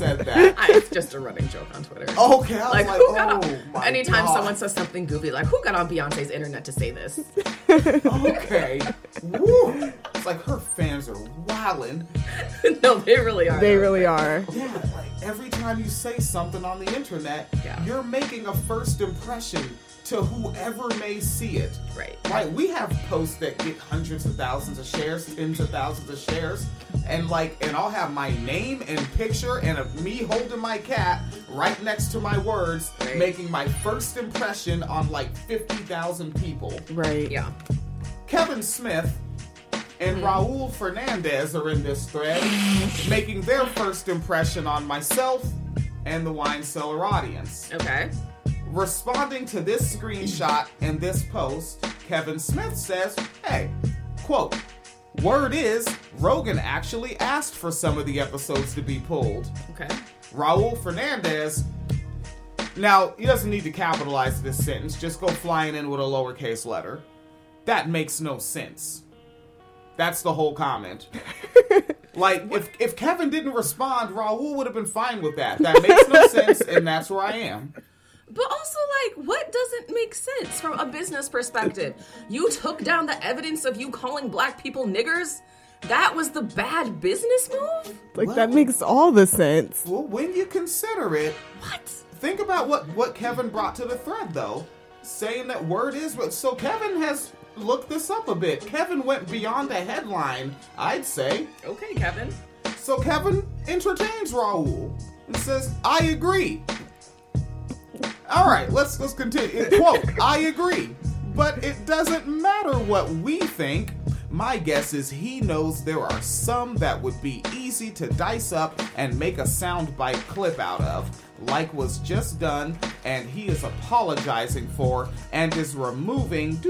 said that. I, it's just a running joke on Twitter. Okay, I was like, like, who got oh on, my anytime God. someone says something goofy, like who got on Beyonce's internet to say this? okay. Woo. It's like her fans are wildin'. no, they really are. They though. really are. Yeah, like every time you say something on the internet, Yeah. you're making a first impression to whoever may see it. Right. Like we have posts that get hundreds of thousands of shares, tens of thousands of shares, and like, and I'll have my name and picture and a, me holding my cat right next to my words, Right. making my first impression on like fifty thousand people. Right. Yeah. Kevin Smith and mm-hmm. Raul Fernandez are in this thread, making their first impression on myself and the wine cellar audience. Okay. Responding to this screenshot and this post, Kevin Smith says, Hey, quote, word is, Rogan actually asked for some of the episodes to be pulled. Okay. Raul Fernandez. Now, he doesn't need to capitalize this sentence, just go flying in with a lowercase letter. That makes no sense. That's the whole comment. like, if, if Kevin didn't respond, Raul would have been fine with that. That makes no sense, and that's where I am. But also, like, what doesn't make sense from a business perspective? You took down the evidence of you calling black people niggers? That was the bad business move? Like that makes all the sense. Well, when you consider it, What? think about what, what Kevin brought to the thread, though. Saying that word is what. So Kevin has looked this up a bit. Kevin went beyond a headline, I'd say. Okay, Kevin. So Kevin entertains Raul and says, "I agree." All right, let's let's continue. Quote: "I agree, but it doesn't matter what we think." My guess is he knows there are some that would be easy to dice up and make a soundbite clip out of, like was just done, and he is apologizing for and is removing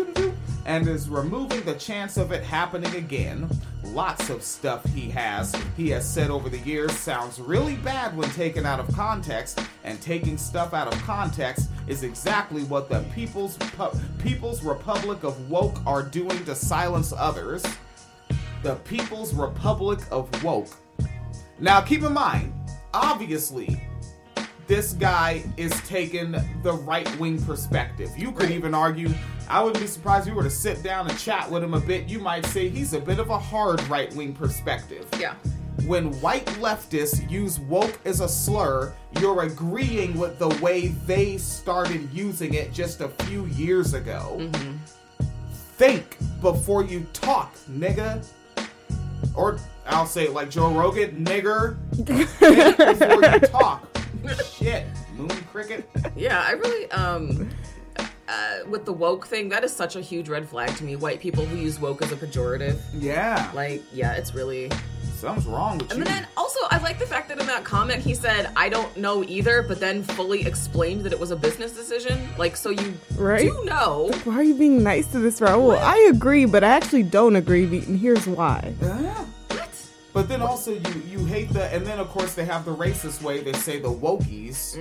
and is removing the chance of it happening again. Lots of stuff he has, he has said over the years, sounds really bad when taken out of context, and taking stuff out of context is exactly what the People's Pu- People's Republic of Woke are doing to silence others. The People's Republic of Woke. Now, keep in mind, obviously, this guy is taking the right wing perspective. You could even argue, I wouldn't be surprised if you were to sit down and chat with him a bit. You might say he's a bit of a hard right wing perspective. Yeah. When white leftists use woke as a slur, you're agreeing with the way they started using it just a few years ago. Mm-hmm. Think before you talk, nigga. Or I'll say it like Joe Rogan, nigger. Think before you talk. Shit, moon cricket. Yeah, I really, um, uh, with the woke thing, that is such a huge red flag to me. White people who use woke as a pejorative. Yeah, Like, yeah, it's really. something's wrong with And you. then also, I like the fact that in that comment he said, I don't know either, but then fully explained that it was a business decision. Like, so you Right? do know. Why are you being nice to this Raul? I agree, but I actually don't agree, and here's why. Yeah. What? But then also you you hate the and then of course they have the racist way they say the wokies,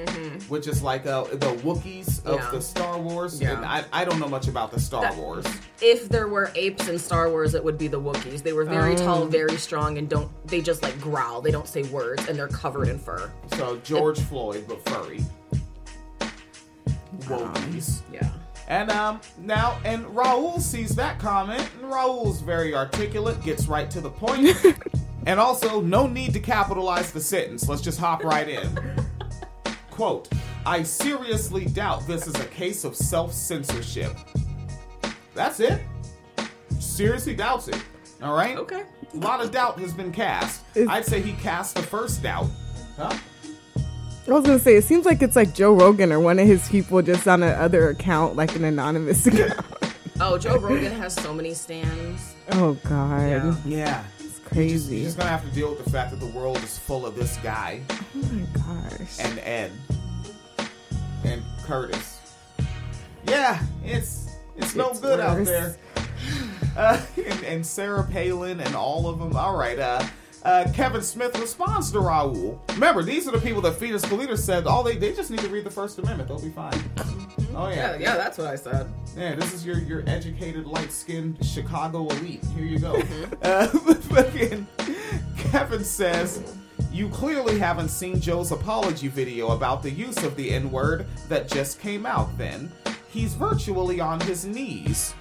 which is like uh, the Wookiees of Yeah. the Star Wars. Yeah. And I, I don't know much about the Star That- Wars. If there were apes in Star Wars, it would be the Wookiees. They were very tall, very strong, and don't they just like growl? They don't say words, and they're covered in fur. So George Floyd but furry. Wokies. Yeah. And um now and Raul sees that comment and Raul's very articulate, gets right to the point. and also no need to capitalize the sentence. Let's just hop right in. Quote, I seriously doubt this is a case of self-censorship. That's it. Seriously doubts it. All right? Okay. A lot of doubt has been cast. Is- I'd say he cast the first doubt. Huh? I was gonna say it seems like it's like Joe Rogan or one of his people just on another account, like an anonymous account. Oh, Joe Rogan has so many stands. oh god, Yeah. Yeah. It's You're crazy. just gonna have to deal with the fact that the world is full of this guy oh my gosh. and Ed and Curtis. Yeah, it's it's no It's good out there. Uh, and, and Sarah Palin and all of them. All right. Uh, uh, Kevin Smith responds to Raul. Remember, these are the people that Fetus Kalita said. All they they just need to read the First Amendment. They'll be fine. Oh Yeah, yeah, yeah, that's what I said. yeah. This is your your educated, light skinned Chicago elite. Here you go. Mm-hmm. Uh, fucking Kevin says, You clearly haven't seen Joe's apology video about the use of the N word that just came out then. He's virtually on his knees.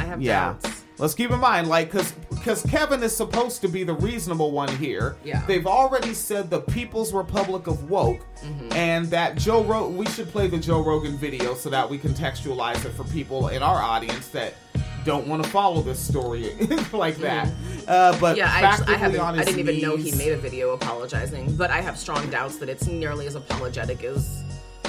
I have Yeah. doubts. Let's keep in mind, like, cause, cause Kevin is supposed to be the reasonable one here. Yeah. They've already said the People's Republic of Woke, Mm-hmm. and that Joe Rogan. We should play the Joe Rogan video so that we contextualize it for people in our audience that don't want to follow this story like that. Uh, but Mm-hmm. Yeah, I, just, I haven't. I didn't even know he made a video apologizing, but I have strong doubts that it's nearly as apologetic as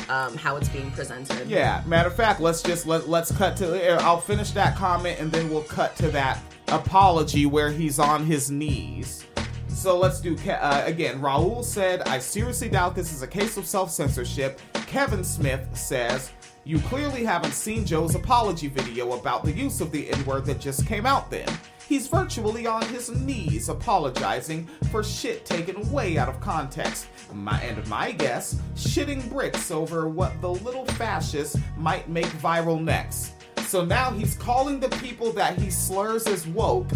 um, how it's being presented. Yeah, matter of fact, let's just let let's cut to. I'll finish that comment and then we'll cut to that apology where he's on his knees. So let's do uh, again. Raul said, "I seriously doubt this is a case of self censorship." Kevin Smith says, "You clearly haven't seen Joe's apology video about the use of the N word that just came out. Then he's virtually on his knees apologizing for shit taken way out of context." My, and my guess, shitting bricks over what the little fascist might make viral next. So now he's calling the people that he slurs as woke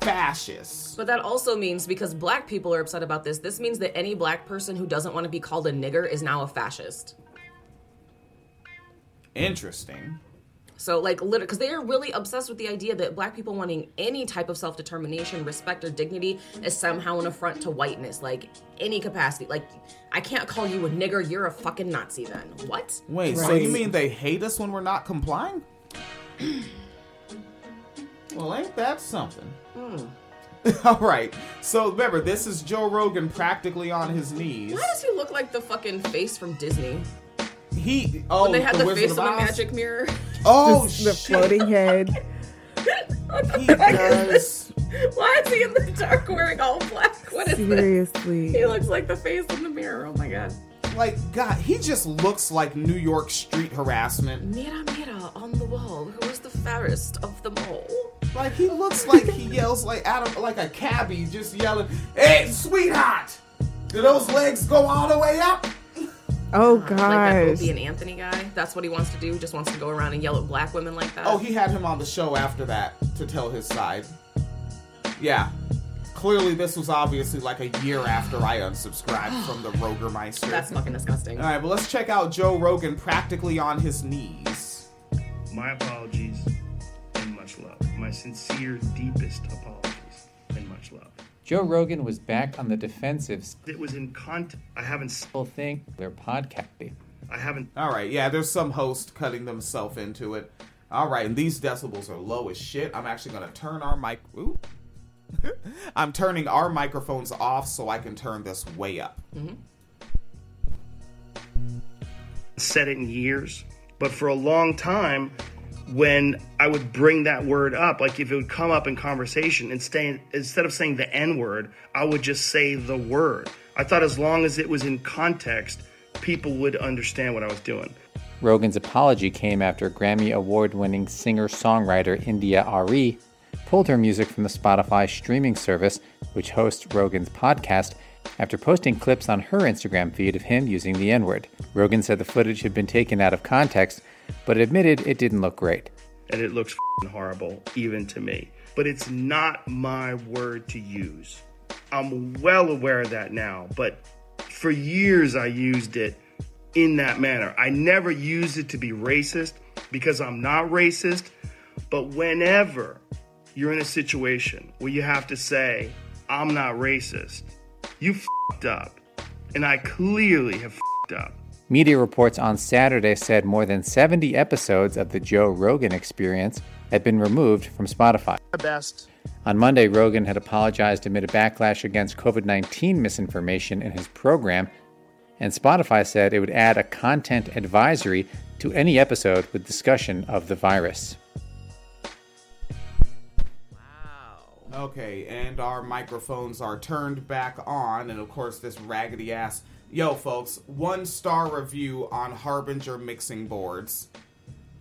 fascists. But that also means because black people are upset about this, this means that any black person who doesn't want to be called a nigger is now a fascist. Interesting. So, like, literally, because they are really obsessed with the idea that black people wanting any type of self determination, respect, or dignity is somehow an affront to whiteness, like any capacity. Like, I can't call you a nigger, you're a fucking Nazi then. What? Wait, so you mean they hate us when we're not complying? well, ain't that something? Hmm. All right. So remember, this is Joe Rogan practically on his knees. Why does he look like the fucking face from Disney? He oh, when they had the, Wizard face of of a Oz? magic mirror. Oh the shit! floating head. He does. Why is he in the dark wearing all black? What is this? Seriously. He looks like the face in the mirror. Oh my god. Like God, he just looks like New York street harassment. Mira, mira, on the wall, who is the fairest of them all? Like he looks like he yells like out of like a cabbie, just yelling, "Hey, sweetheart, do those legs go all the way up?" Oh god! Like that gosh. Opie and Anthony guy. That's what he wants to do. Just wants to go around and yell at black women like that. Oh, he had him on the show after that to tell his side. Yeah. Clearly, this was obviously like a year after I unsubscribed from the Rogermeister. That's fucking disgusting. All right, but let's check out Joe Rogan practically on his knees. My apologies and much love. My sincere, deepest apologies and much love. Joe Rogan was back on the defensive. It was in content. I haven't. s- Still think they're podcasting. I haven't. All right, yeah, there's some host cutting themselves into it. All right, and these decibels are low as shit. I'm actually gonna turn our mic. Ooh. I'm turning our microphones off so I can turn this way up. Mm-hmm. said it in years, but for a long time, when I would bring that word up, like if it would come up in conversation, instead instead of saying the N word, I would just say the word. I thought as long as it was in context, people would understand what I was doing. Rogan's apology came after Grammy award winning singer songwriter India Arie pulled her music from the Spotify streaming service, which hosts Rogan's podcast, after posting clips on her Instagram feed of him using the N word. Rogan said the footage had been taken out of context, but admitted it didn't look great. and it looks horrible even to me. But it's not my word to use. I'm well aware of that now, but for years I used it in that manner. I never used it to be racist because I'm not racist, but whenever you're in a situation where you have to say, I'm not racist, you fed up. And I clearly have fed up. Media reports on Saturday said more than 70 episodes of the Joe Rogan experience had been removed from Spotify. Best. On Monday, Rogan had apologized amid a backlash against COVID 19 misinformation in his program, and Spotify said it would add a content advisory to any episode with discussion of the virus. Wow. Okay, and our microphones are turned back on, and of course, this raggedy ass. Yo, folks, one star review on Harbinger mixing boards.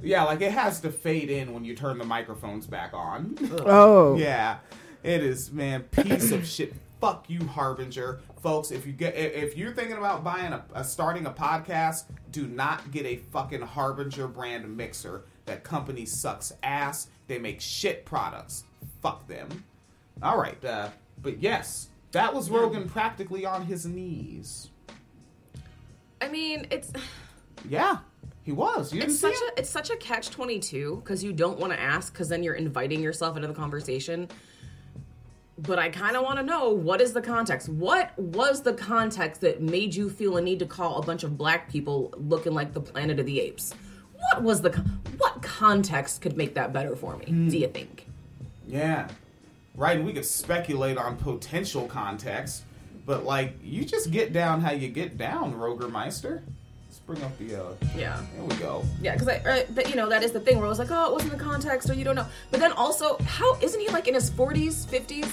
Yeah, like it has to fade in when you turn the microphones back on. Oh. Yeah, it is, man. Piece of shit. Fuck you, Harbinger, folks. If you get, if if you're thinking about buying a, a starting a podcast, do not get a fucking Harbinger brand mixer. That company sucks ass. They make shit products. Fuck them. All right, uh, but yes, That was Rogan practically on his knees. I mean, it's Yeah, he was. You didn't it's see such him? a it's such a catch twenty two because you don't want to ask because then you're inviting yourself into the conversation. But I kind of want to know what is the context? What was the context that made you feel a need to call a bunch of black people looking like the Planet of the Apes? What was the what context could make that better for me? Hmm. Do you think? Yeah. Right, and we could speculate on potential context, but like you just get down how you get down, Rogermeister. Let's bring up the uh Yeah. there we go. Yeah, because I, uh, but you know, that is the thing where I was like, oh, it wasn't the context, or you don't know. But then also, how isn't he like in his 40s, 50s?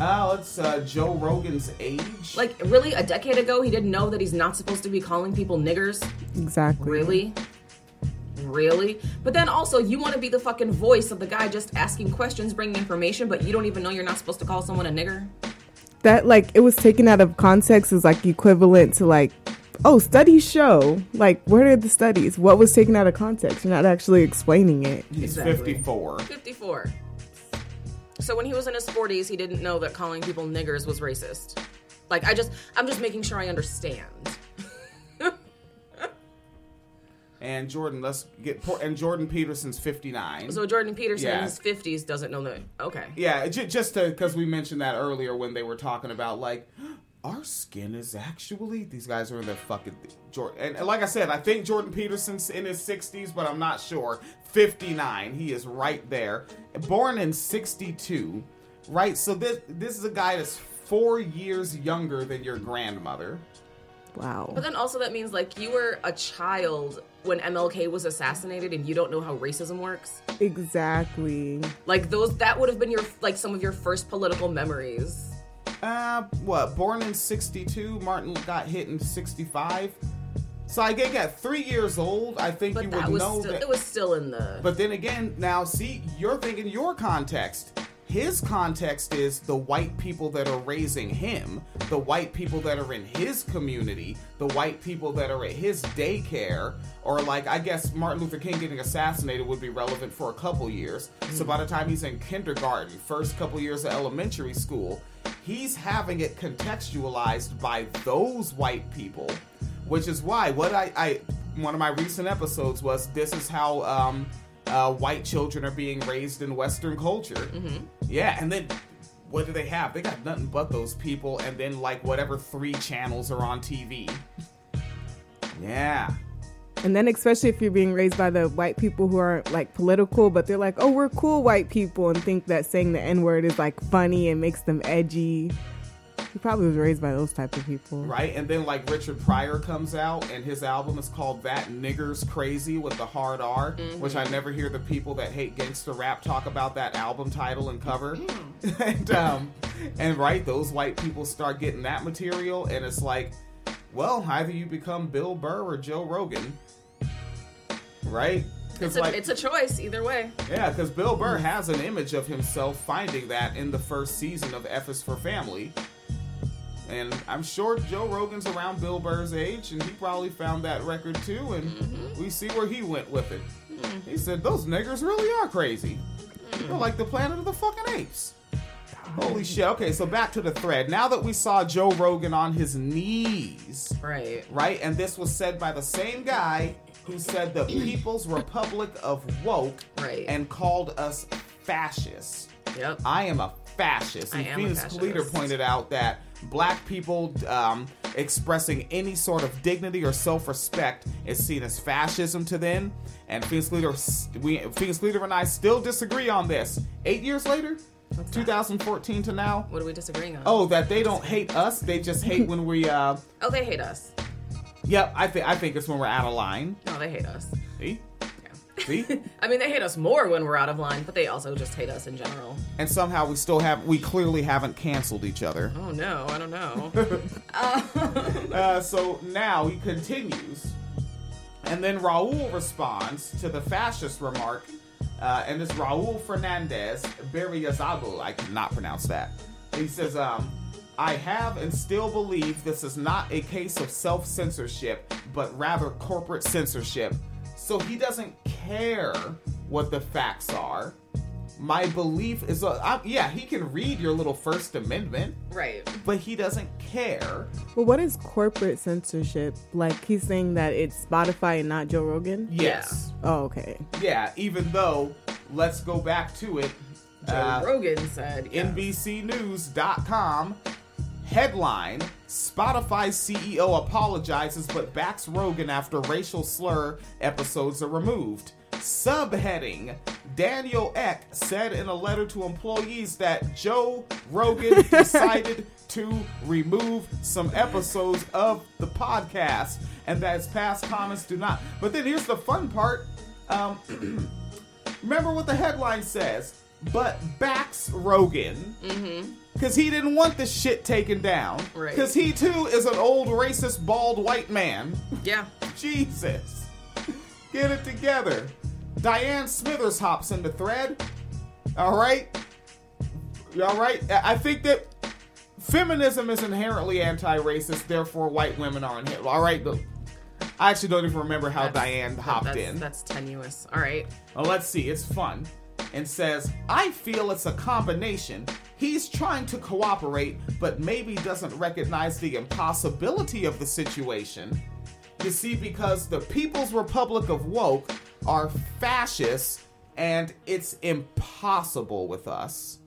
Oh, it's uh Joe Rogan's age. Like, really, a decade ago, he didn't know that he's not supposed to be calling people niggers? Exactly. Really? Really? But then also, you want to be the fucking voice of the guy just asking questions, bringing information, but you don't even know you're not supposed to call someone a nigger? That like it was taken out of context is like equivalent to like, oh, studies show. Like, where are the studies? What was taken out of context? You're not actually explaining it. He's Exactly. 54. 54. So when he was in his 40s, he didn't know that calling people niggers was racist. Like, I just, I'm just making sure I understand. And Jordan, let's get por- and Jordan Peterson's 59. So Jordan Peterson in his 50s doesn't know that. Okay. Yeah, j- just because we mentioned that earlier when they were talking about like our skin is actually these guys are in their fucking Jordan. And, and like I said, I think Jordan Peterson's in his 60s, but I'm not sure. 59, he is right there. Born in 62, right? So this this is a guy that's four years younger than your grandmother. Wow. But then also that means like you were a child when MLK was assassinated and you don't know how racism works. Exactly. Like those that would have been your like some of your first political memories. Uh, what? Born in '62. Martin got hit in '65. So I get at three years old. I think But you that would was know still that. it was still in the But then again, now see, you're thinking your context. His context is the white people that are raising him, the white people that are in his community, the white people that are at his daycare, or like I guess Martin Luther King getting assassinated would be relevant for a couple years. So by the time he's in kindergarten, first couple years of elementary school, he's having it contextualized by those white people which is why what I, I one of my recent episodes was this is how um, uh, white children are being raised in Western culture. Mm-hmm. Yeah, and then what do they have? They got nothing but those people, and then like whatever three channels are on TV. Yeah, And then especially if you're being raised by the white people who aren't like political, but they're like, oh, we're cool white people, and think that saying the N word is like funny and makes them edgy. He probably was raised by those type of people. right. And then like Richard Pryor comes out, and his album is called "That Nigger's Crazy" with the hard R, which I never hear the people that hate gangster rap talk about that album title and cover. and um, and right, those white people start getting that material, and it's like, well, either you become Bill Burr or Joe Rogan, right? it's a, it's a choice either way. Yeah, because Bill Burr has an image of himself finding that in the first season of F is for Family. And I'm sure Joe Rogan's around Bill Burr's age, and he probably found that record too, and mm-hmm. we see where he went with it. Mm-hmm. He said, Those niggers really are crazy. They're like the planet of the fucking apes. Holy shit. Okay, so back to the thread. Now that we saw Joe Rogan on his knees, Right. right? And this was said by the same guy who said the People's Republic of Woke Right. and called us fascists. Yep. I am a fascist. I And a Phoenix. Leader pointed out that black people um, expressing any sort of dignity or self-respect is seen as fascism to them. And Phoenix Leader, we, Phoenix Leader and I still disagree on this. Eight years later, 2014 to now. What are we disagreeing on? Oh, that they don't hate us; they just hate when we. uh Oh, they hate us. Yep, I think I think it's when we're out of line. No, they hate us. See, see, I mean, they hate us more when we're out of line, but they also just hate us in general. and somehow we still have we clearly haven't canceled each other. Oh no, I don't know. Uh, so now he continues, and then Raul responds to the fascist remark, uh, and this Raul Fernandez Berriazabu, I cannot pronounce that. He says, um, I have and still believe this is not a case of self censorship, but rather corporate censorship. So he doesn't care what the facts are. my belief is, uh, I, yeah, he can read your little First Amendment, Right. but he doesn't care. Well, what is corporate censorship? Like he's saying that it's Spotify and not Joe Rogan. Yes. Oh, okay. Yeah, even though, let's go back to it. Joe uh, Rogan said. yeah. NBCNews.com headline Spotify CEO apologizes but backs Rogan after racial slur episodes are removed. Subheading Daniel Ek said in a letter to employees that Joe Rogan decided to remove some episodes of the podcast and that his past comments do not. But then here's the fun part. Um, remember what the headline says, but backs Rogan because he didn't want the shit taken down. Right. Because he too is an old racist bald white man. Yeah. Jesus, get it together. Diane Smithers hops in the thread. All right, all right. I think that feminism is inherently anti-racist. Therefore, white women are inherently all right. But I actually don't even remember how That's- Diane hopped that's, in. That's tenuous. All right. Well, let's see. It's fun. And says, I feel it's a combination. He's trying to cooperate, but maybe doesn't recognize the impossibility of the situation. You see, because the People's Republic of Woke are fascists, and it's impossible with us.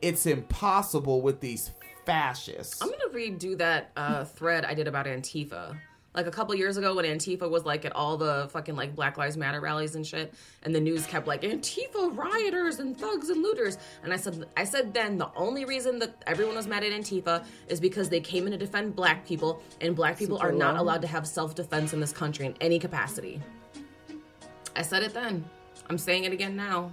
It's impossible with these fascists. I'm gonna redo that uh, thread I did about Antifa. Like a couple years ago when Antifa was like at all the fucking like Black Lives Matter rallies and shit, and the news kept like Antifa rioters and thugs and looters. And I said I said then the only reason that everyone was mad at Antifa is because they came in to defend black people, and black people are not law. allowed to have self-defense in this country in any capacity. I said it then. I'm saying it again now.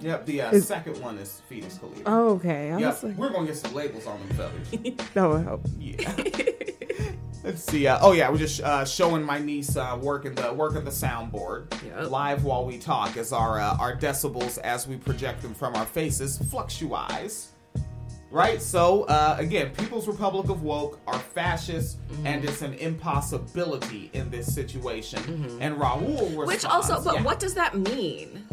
Yep, the uh, Is- second one is Fetus Khalid. Oh, okay. I Yep, like, we're gonna get some labels on them feathers. that would help. Yeah. Let's see. Uh, oh yeah, we're just uh, showing my niece uh, working the working the soundboard Yep. live while we talk as our uh, our decibels as we project them from our faces fluctuize. Right. So uh, again, People's Republic of Woke are fascists, Mm-hmm. and it's an impossibility in this situation. And Raul responds, Which also, but yeah. what does that mean?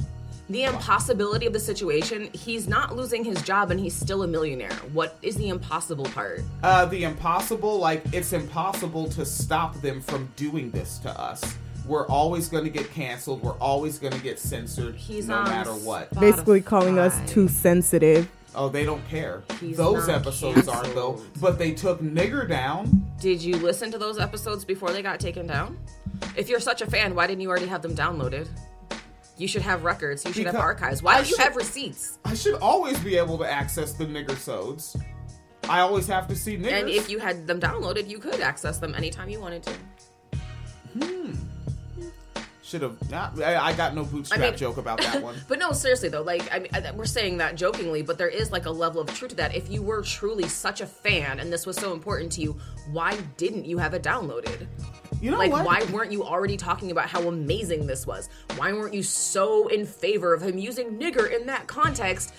The impossibility of the situation. He's not losing his job and he's still a millionaire. What is the impossible part? Uh, the impossible, like it's impossible to stop them from doing this to us. We're always going to get canceled. We're always going to get censored, He's no on matter what. Basically calling us too sensitive. Oh, they don't care. He's those not episodes aren't though. But they took nigger down. Did you listen to those episodes before they got taken down? If you're such a fan, why didn't you already have them downloaded? You should have records. You should have archives. Why I don't you should- have receipts? I should always be able to access the nigger sods. I always have to see niggers. And if you had them downloaded, you could access them anytime you wanted to. Hmm. Should have not. I, I got no bootstrap I mean- joke about that one. But no, seriously though, like I mean, I- we're saying that jokingly, but there is like a level of truth to that. If you were truly such a fan and this was so important to you, why didn't you have it downloaded? You know like, what? why weren't you already talking about how amazing this was? Why weren't you so in favor of him using nigger in that context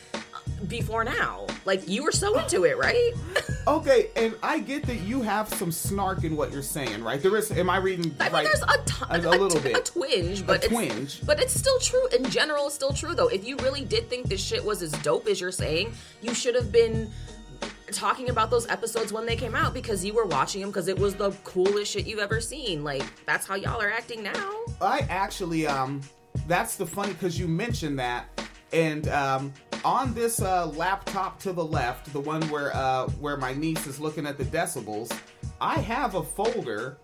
before now? Like, you were so into it, right? Okay, and I get that you have some snark in what you're saying, right? There is. Am I reading I mean, right? there's a, ton, a, a little t- bit. a twinge, but it's, twinge. but it's still true. In general, it's still true though. If you really did think this shit was as dope as you're saying, you should have been talking about those episodes when they came out because you were watching them because it was the coolest shit you've ever seen. Like that's how y'all are acting now. I actually, um, that's the funny because you mentioned that, and um, on this uh, laptop to the left, the one where uh, where my niece is looking at the decibels, I have a folder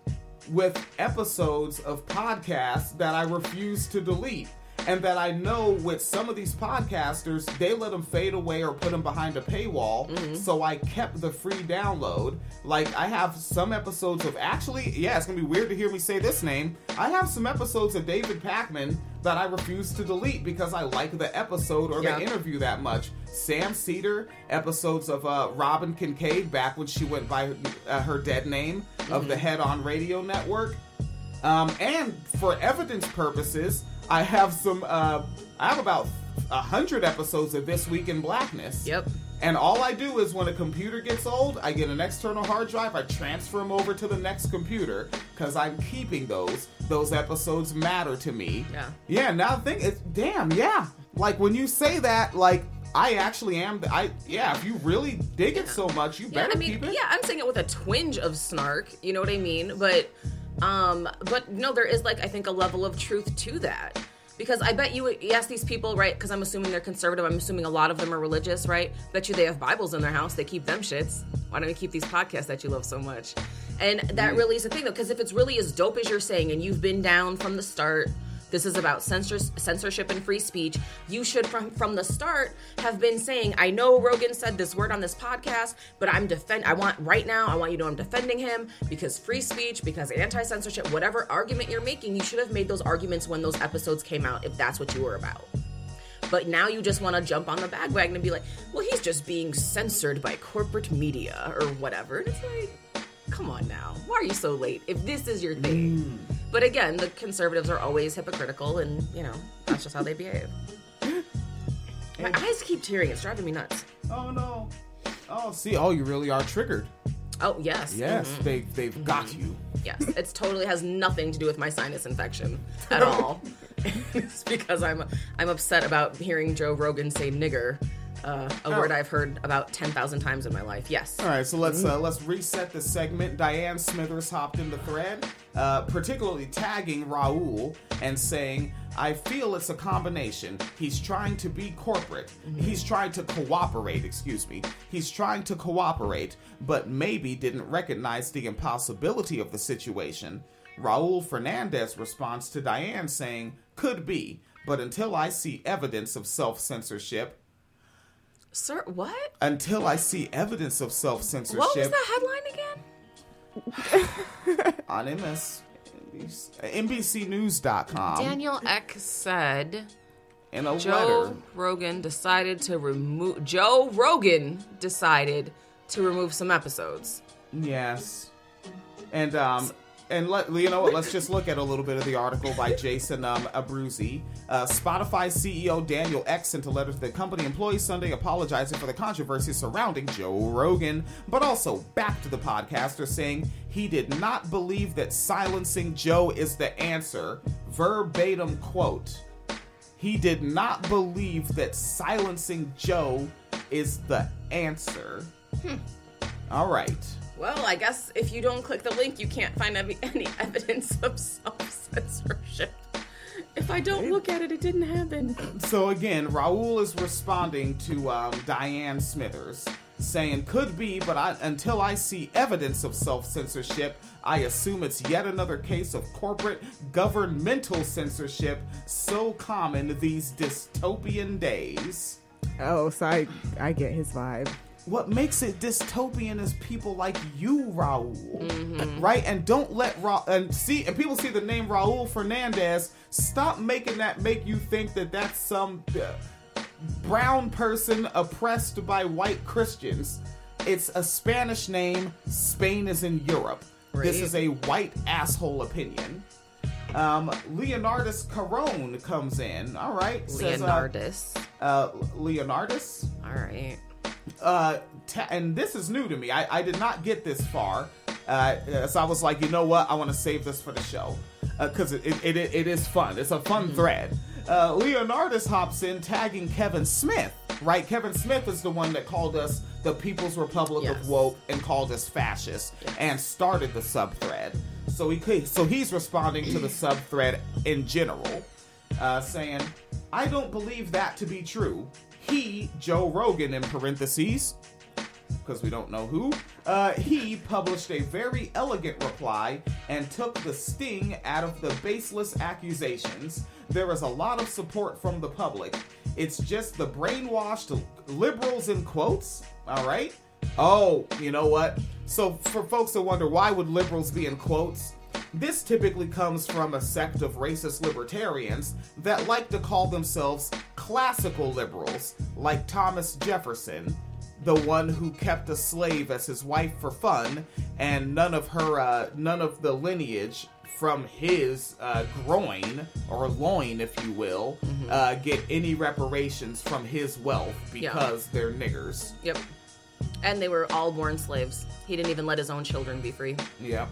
with episodes of podcasts that I refuse to delete. And that I know with some of these podcasters, they let them fade away or put them behind a paywall. So I kept the free download. Like I have some episodes of actually, yeah, it's gonna be weird to hear me say this name. I have some episodes of David Pakman that I refuse to delete because I like the episode or Yeah. the interview that much. Sam Seder, episodes of uh, Robin Kincaid back when she went by uh, her dead name of the Head On Radio Network. Um, and for evidence purposes, I have some. Uh, I have about a hundred episodes of This Week in Blackness. Yep. And all I do is when a computer gets old, I get an external hard drive, I transfer them over to the next computer because I'm keeping those. Those episodes matter to me. Yeah. Yeah. Now think it's damn. Yeah. like when you say that, like I actually am. I yeah. If you really dig it so much, you Yeah, better I mean, keep it. yeah, I'm saying it with a twinge of snark. You know what I mean? But, um, but no, there is like I think a level of truth to that because I bet you, yes these people, right? Because I'm assuming they're conservative. I'm assuming a lot of them are religious, right? Bet you they have Bibles in their house. They keep them shits. Why don't you keep these podcasts that you love so much? And that really is the thing, though, because if it's really as dope as you're saying, and you've been down from the start. This is about censors, censorship and free speech. You should, from from the start, have been saying, "I know Rogan said this word on this podcast, but I'm defend. I want right now. I want you to know I'm defending him because free speech, because anti-censorship, whatever argument you're making, you should have made those arguments when those episodes came out, if that's what you were about. But now you just want to jump on the bandwagon and be like, "Well, he's just being censored by corporate media or whatever." And it's like, come on now, why are you so late? If this is your thing. But again, the conservatives are always hypocritical, and you know that's just how they behave. My eyes keep tearing; it's driving me nuts. Oh no. Oh, see, oh, you really are triggered. Oh yes, Yes, Mhm. they they've got you. yes. It's totally has nothing to do with my sinus infection at all. it's because I'm I'm upset about hearing Joe Rogan say "nigger," uh, a Oh. word I've heard about ten thousand times in my life. Yes. All right, so let's uh, let's reset the segment. Diane Smithers hopped in the thread, uh, particularly tagging Raul and saying, "I feel it's a combination. He's trying to be corporate. He's trying to cooperate. Excuse me. He's trying to cooperate, but maybe didn't recognize the impossibility of the situation." Raul Fernandez responds to Diane saying, "Could be, but until I see evidence of self censorship." Sir, what? Until I see evidence of self censorship. What was the headline again? on MS, NBCNews.com. Daniel Ek said in a Joe letter. Rogan decided to remove. Joe Rogan decided to remove some episodes. Yes, and um, and let you know what? Let's just look at a little bit of the article by Jason um, Abruzzi. Uh, Spotify CEO Daniel Ek sent a letter to the company employees Sunday apologizing for the controversy surrounding Joe Rogan, but also back to the podcaster saying he did not believe that silencing Joe is the answer. Verbatim quote. He did not believe that silencing Joe is the answer. Hmm. All right. Well, I guess if you don't click the link, you can't find any, any evidence of self censorship. If I don't look at it, it didn't happen. So again, Raul is responding to um, Diane Smithers, saying, "Could be, but I, until I see evidence of self-censorship, I assume it's yet another case of corporate governmental censorship, so common these dystopian days." Oh, so I, I get his vibe. What makes it dystopian is people like you, Raul, Mm-hmm. right? And don't let Ra and see and people see the name Raul Fernandez. Stop making that make you think that that's some uh, brown person oppressed by white Christians. It's a Spanish name. Spain is in Europe. This is a white asshole opinion. Um, Leonardus Carone comes in. All right, says, uh, Leonardus. uh, Leonardus. All right. Uh, ta- and this is new to me. I, I did not get this far. Uh, so I was like, you know what? I want to save this for the show because it, it, it, it is fun. It's a fun thread. Uh, Leonardus hops in, tagging Kevin Smith. Right, Kevin Smith is the one that called us the People's Republic Yes. of Woke and called us fascist and started the sub thread. So he could, so he's responding to the sub thread in general, uh, saying, "I don't believe that to be true." He, Joe Rogan, in parentheses, because we don't know who, uh, he published a very elegant reply and took the sting out of the baseless accusations. There is a lot of support from the public. It's just the brainwashed liberals in quotes, all right? Oh, you know what? So for folks that wonder why would liberals be in quotes, this typically comes from a sect of racist libertarians that like to call themselves classical liberals, like Thomas Jefferson, the one who kept a slave as his wife for fun, and none of her, uh, none of the lineage from his uh, groin or loin, if you will, uh, get any reparations from his wealth Yeah. because they're niggers. Yep. And they were all born slaves. He didn't even let his own children be free. Yep.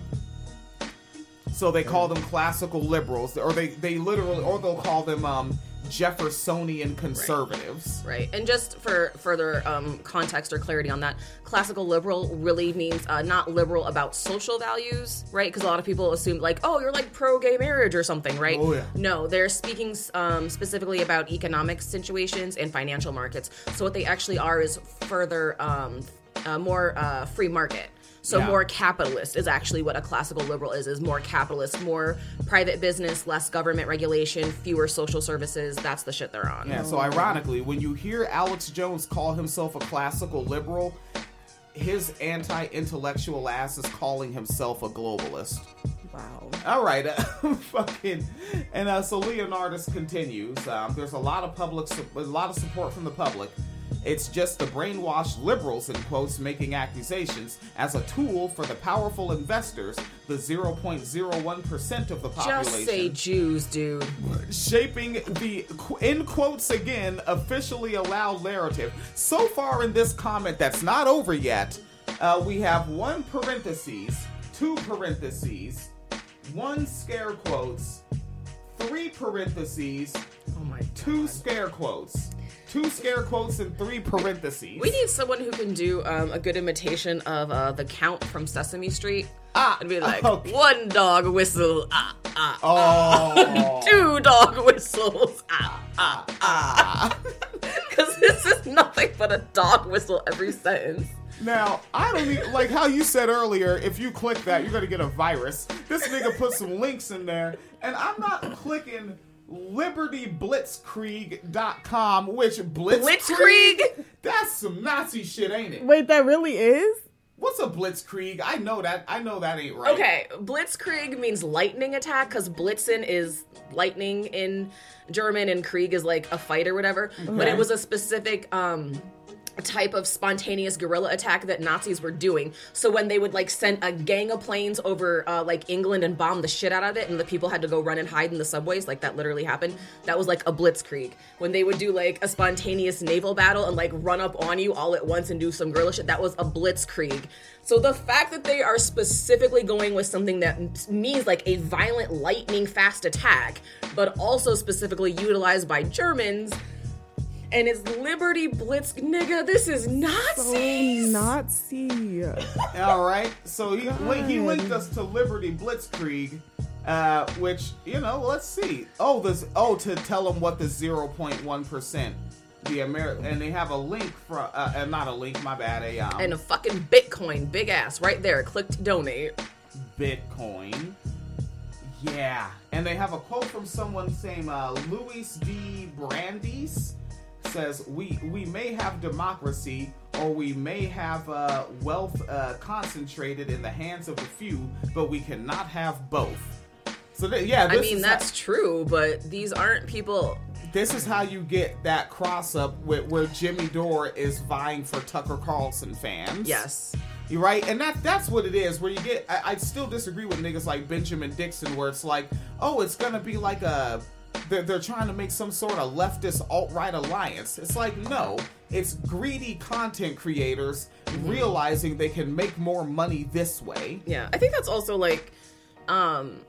So they call them classical liberals, or they they literally, or they'll call them um, Jeffersonian conservatives. Right. And just for further um, context or clarity on that, classical liberal really means uh, not liberal about social values, right? Because a lot of people assume, like, oh, you're like pro gay marriage or something, right? Oh, yeah. No, they're speaking um, specifically about economic situations and financial markets. So what they actually are is further um, uh, more uh, free market. So Yeah. more capitalist is actually what a classical liberal is is more capitalist, more private business, less government regulation, fewer social services. That's the shit they're on. Yeah, so ironically, when you hear Alex Jones call himself a classical liberal, his anti intellectual ass is calling himself a globalist. Wow. All right, uh, fucking, and uh, so Leonardus continues. Um, there's a lot of public, su- a lot of support from the public. It's just the brainwashed liberals, in quotes, making accusations as a tool for the powerful investors, the 0.01% of the population Just say Jews, dude. shaping the in quotes again officially allowed narrative. So far in this comment that's not over yet, uh, we have one parentheses, two parentheses, one scare quotes, three parentheses, Oh my two scare quotes, two scare quotes, and three parentheses. We need someone who can do um, a good imitation of uh, the Count from Sesame Street. Ah, and be like, okay. one dog whistle, ah, ah, Oh, two dog whistles, ah, ah, ah. Because this is nothing but a dog whistle every sentence. Now, I don't need, like how you said earlier, if you click that, you're gonna get a virus. This nigga put some links in there, and I'm not clicking libertyblitzkrieg.com, which blitzkrieg? Blitzkrieg? That's some Nazi shit, ain't it? Wait, that really is? What's a blitzkrieg? I know that. I know that ain't right. Okay, Blitzkrieg means lightning attack because Blitzen is lightning in German and Krieg is like a fight or whatever. But it was a specific um type of spontaneous guerrilla attack that Nazis were doing. So when they would like send a gang of planes over uh, like England and bomb the shit out of it, and the people had to go run and hide in the subways, like that literally happened. That was like a blitzkrieg. When they would do like a spontaneous naval battle and like run up on you all at once and do some guerrilla shit, that was a blitzkrieg. So the fact that they are specifically going with something that means like a violent lightning fast attack, but also specifically utilized by Germans. And it's Liberty Blitz, nigga. This is So Nazis. Nazi. All right. So he link, he linked us to Liberty Blitzkrieg, uh, which you know. Let's see. Oh, this. Oh, to tell them what the zero point one percent. The Ameri- and they have a link from uh, uh, not a link. My bad. A um, and a fucking Bitcoin, big ass, right there. Click to donate. Bitcoin. Yeah, and they have a quote from someone saying, uh, "Louis D. Brandeis says we we may have democracy or we may have uh, wealth uh, concentrated in the hands of a few, but we cannot have both." So th- yeah, I mean, that's true, but these aren't people. this is how you get that cross up with, where Jimmy Dore is vying for Tucker Carlson fans. Yes. you're right, and that that's what it is. Where you get, I, I still disagree with niggas like Benjamin Dixon, where it's like, oh, it's gonna be like a, they're, they're trying to make some sort of leftist alt right alliance. It's like no, it's greedy content creators realizing they can make more money this way. Yeah, I think that's also like um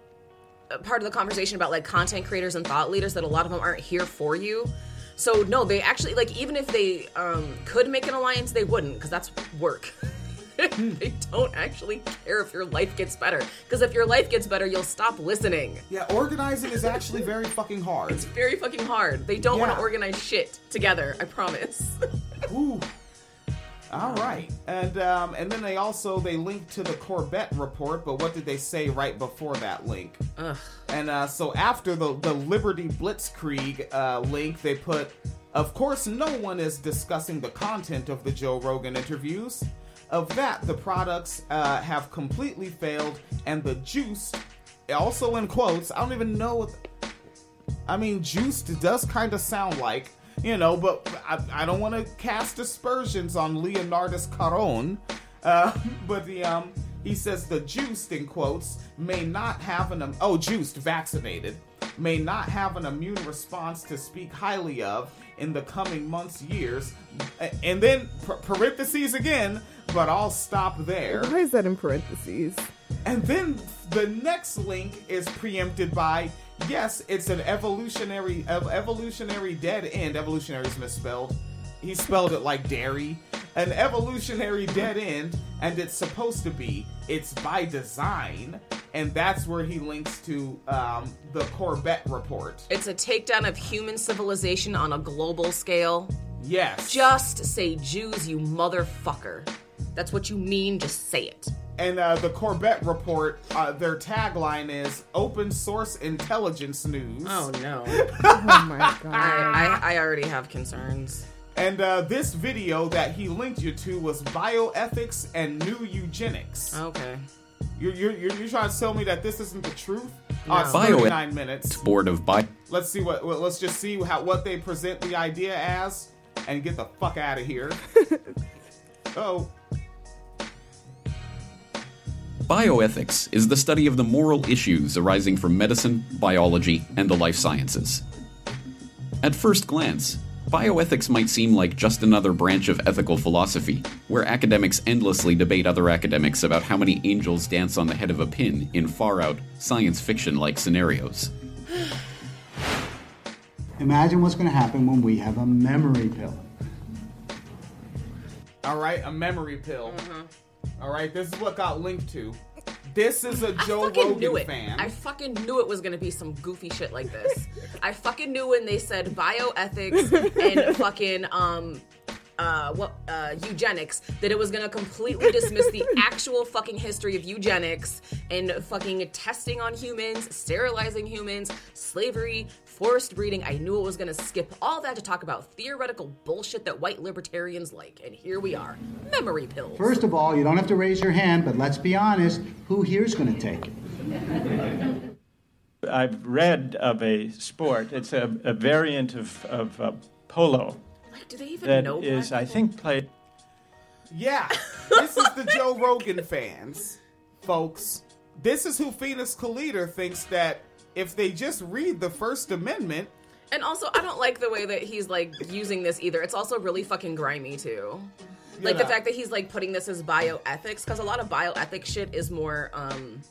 part of the conversation about like content creators and thought leaders that a lot of them aren't here for you. So no, they actually like even if they um could make an alliance, they wouldn't because that's work. they don't actually care if your life gets better because if your life gets better, you'll stop listening. Yeah, organizing is actually very fucking hard. It's very fucking hard. They don't want to organize shit together. I promise. Ooh. All right, and um, and then they also they linked to the Corbett report, but what did they say right before that link? Ugh. And uh, so after the the Liberty Blitzkrieg uh, link, they put, of course, no one is discussing the content of the Joe Rogan interviews. Of that, the products uh, have completely failed, and the juice, also in quotes, I don't even know what. I mean, juiced does kind of sound like, you know, but I, I don't want to cast aspersions on Leonardus Caron. Uh, but the um, he says the juiced in quotes may not have an um, oh juiced vaccinated may not have an immune response to speak highly of in the coming months years, and then parentheses again. But I'll stop there. Why is that in parentheses? And then the next link is preempted by yes, it's an evolutionary ev- evolutionary dead end. Evolutionary is misspelled. He spelled it like dairy. An evolutionary dead end, and it's supposed to be. It's by design, and that's where he links to um, the Corbett report. It's a takedown of human civilization on a global scale. Yes. Just say Jews, you motherfucker. That's what you mean, just say it. And uh, the Corbett report, uh, their tagline is "Open Source Intelligence News." Oh no! Oh my god. I, I, I already have concerns. And uh, this video that he linked you to was bioethics and new eugenics. Okay. You're, you're, you're, you're trying to tell me that this isn't the truth? No. Uh, Bio- 39 minutes. Board of Bi. Let's see what. well, Let's just see how what they present the idea as, and get the fuck out of here. oh, Bioethics is the study of the moral issues arising from medicine, biology, and the life sciences. At first glance, bioethics might seem like just another branch of ethical philosophy, where academics endlessly debate other academics about how many angels dance on the head of a pin in far out, science fiction like scenarios. Imagine what's going to happen when we have a memory pill. all right, a memory pill. Mm-hmm. All right, this is what got linked to. This is a Joe Rogan fan. I fucking knew it was gonna be some goofy shit like this. I fucking knew when they said bioethics and fucking um uh what uh eugenics that it was gonna completely dismiss the actual fucking history of eugenics and fucking testing on humans, sterilizing humans, slavery, forced breeding. I knew it was gonna skip all that to talk about theoretical bullshit that white libertarians like. And here we are. Memory pills. First of all, you don't have to raise your hand, but let's be honest who here's going to take it? I've read of a sport. It's a, a variant of, of uh, polo Do they even that know is, I think, played. Yeah, this is the Joe Rogan fans, folks. This is who Phoenix Calida thinks that if they just read the First Amendment, And also, I don't like the way that he's like using this either. It's also really fucking grimy too. Like the fact that he's like putting this as bioethics, because a lot of bioethics shit is more um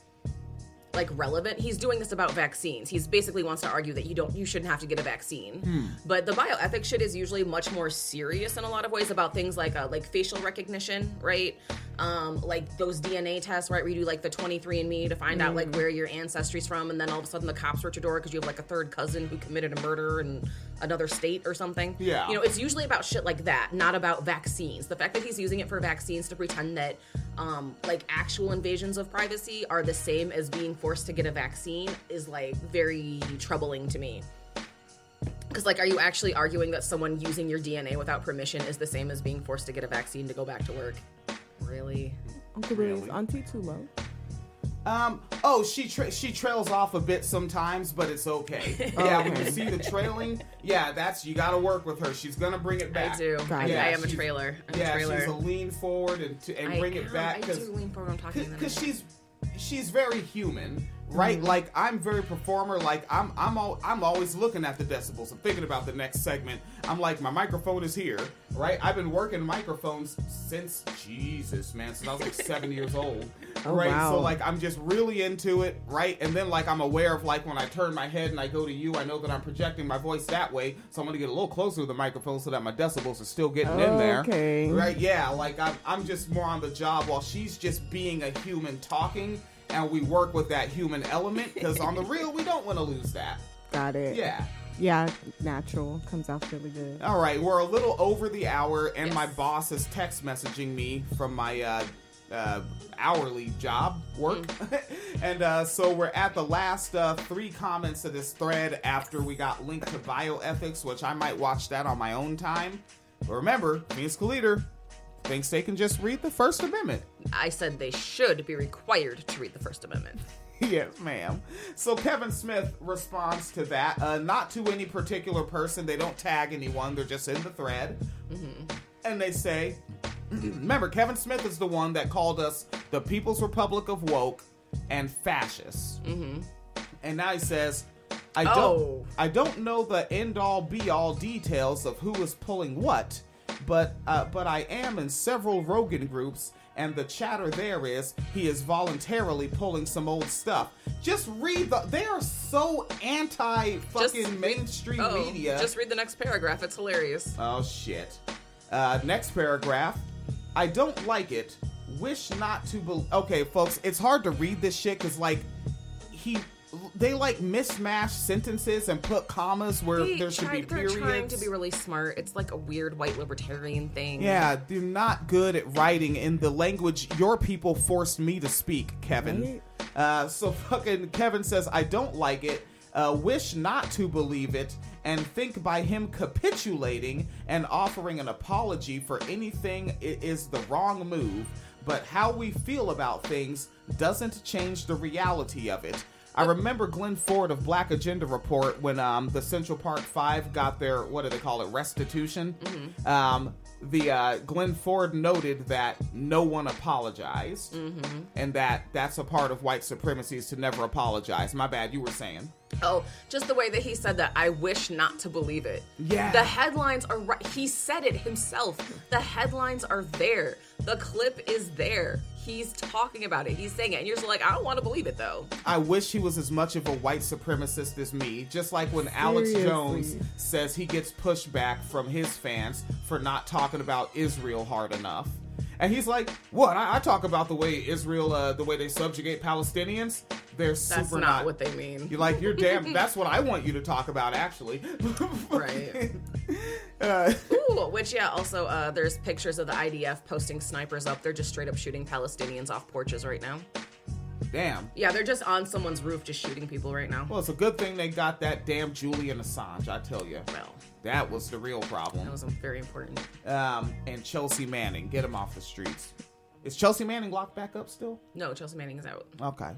like relevant. He's doing this about vaccines. He's basically wants to argue that you don't you shouldn't have to get a vaccine. Hmm. But the bioethics shit is usually much more serious in a lot of ways about things like uh, like facial recognition, right? Um, like those DNA tests, right? Where you do like the 23andMe to find out like Hmm. where your ancestry's from, and then all of a sudden the cops search your door because you have like a third cousin who committed a murder in another state or something. Yeah. You know, it's usually about shit like that, not about vaccines. The fact that he's using it for vaccines to pretend that um, like actual invasions of privacy are the same as being forced to get a vaccine is like very troubling to me. Because like, are you actually arguing that someone using your DNA without permission is the same as being forced to get a vaccine to go back to work? Really? Uncle Billy, is Auntie too low? um, oh, she tra- she trails off a bit sometimes, but it's okay. yeah, when you see the trailing, yeah, that's you got to work with her. She's gonna bring it back. I do. I, Yeah, I am a trailer. I'm yeah, a trailer. she's a lean forward and to, and I bring it am. back I do lean forward when I'm talking. because she's she's very human right mm-hmm. like i'm very performer like i'm i'm al- i'm always looking at the decibels i'm thinking about the next segment. I'm like my microphone is here right? I've been working microphones since jesus man since i was like seven years old Oh, right? Wow. so like i'm just really into it right? And then like i'm aware of like when i turn my head and i go to you i know that i'm projecting my voice that way. So i'm gonna get a little closer to the microphone so that my decibels are still getting in there. Okay. right yeah like I'm, I'm just more on the job while she's just being a human talking and we work with that human element because on the real we don't want to lose that Got it. yeah Yeah, natural. Comes out really good. all right we're a little over the hour and my boss is text messaging me from my uh, uh, hourly job work and uh, so we're at the last uh, three comments of this thread after we got linked to bioethics which i might watch that on my own time but remember Phoenix Calida thinks they can just read the first amendment I said they should be required to read the First Amendment. yes, ma'am. So Kevin Smith responds to that. Uh, not to any particular person. They don't tag anyone. They're just in the thread. And they say, remember, Kevin Smith is the one that called us the People's Republic of Woke and fascists. Mm-hmm. And now he says, I don't, Oh. I don't know the end all be all details of who is pulling what, but uh, but I am in several Rogan groups, and the chatter there is he is voluntarily pulling some old stuff. Just read the. They are so anti fucking mainstream oh, media. Just read the next paragraph. It's hilarious. Oh shit. Uh, next paragraph. I don't like it. Wish not to be. Okay, folks, it's hard to read this shit because like he. They like mismatch sentences and put commas where They there should try- be they're trying to be really smart. It's like a weird white libertarian thing. Yeah, they're not good at writing in the language your people forced me to speak, Kevin. Uh, so fucking Kevin says, I don't like it, uh, wish not to believe it, and think by him capitulating and offering an apology for anything is the wrong move, but how we feel about things doesn't change the reality of it. I remember Glen Ford of Black Agenda Report when um, the Central Park Five got their what do they call it restitution. Um, the uh, Glen Ford noted that no one apologized, and that that's a part of white supremacy is to never apologize. My bad, you were saying. Oh, just the way that he said that. I wish not to believe it. Yeah. The headlines are right. He said it himself. The headlines are there. The clip is there. He's talking about it. He's saying it. And you're just like, I don't want to believe it though. I wish he was as much of a white supremacist as me. Just like when Alex Jones says he gets pushback from his fans for not talking about Israel hard enough. And he's like, "What? I, I talk about the way Israel, uh, the way they subjugate Palestinians. They're That's super not what they mean. You're like, you're damn. That's what I want you to talk about, actually. Right. Uh, Ooh, which yeah, also uh, there's pictures of the IDF posting snipers up. They're just straight up shooting Palestinians off porches right now. damn. Yeah, they're just on someone's roof just shooting people right now. Well, it's a good thing they got that damn Julian Assange. I tell you. Well, that was the real problem. That was very important. Um, and Chelsea Manning, get him off the streets. Is Chelsea Manning locked back up still? No, Chelsea Manning is out. Okay.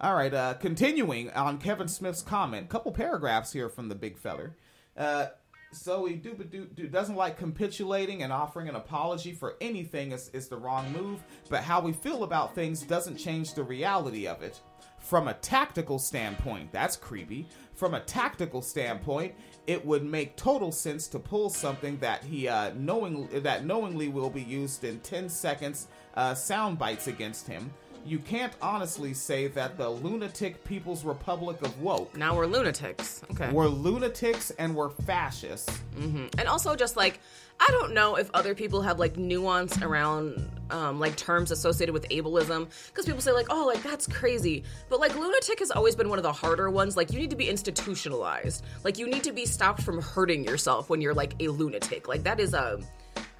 All right. Uh, continuing on Kevin Smith's comment, couple paragraphs here from the big feller. Uh, so he do, do, do, doesn't like capitulating and offering an apology for anything is, is the wrong move, but how we feel about things doesn't change the reality of it. From a tactical standpoint, that's creepy. From a tactical standpoint, it would make total sense to pull something that he uh, knowing that knowingly will be used in 10 seconds uh, sound bites against him. You can't honestly say that the lunatic People's Republic of Woke. Now we're lunatics. Okay. We're lunatics and we're fascists. hmm And also, just like, I don't know if other people have like nuance around um, like terms associated with ableism because people say like, oh, like that's crazy. But like, lunatic has always been one of the harder ones. Like, you need to be institutionalized. Like, you need to be stopped from hurting yourself when you're like a lunatic. Like, that is a.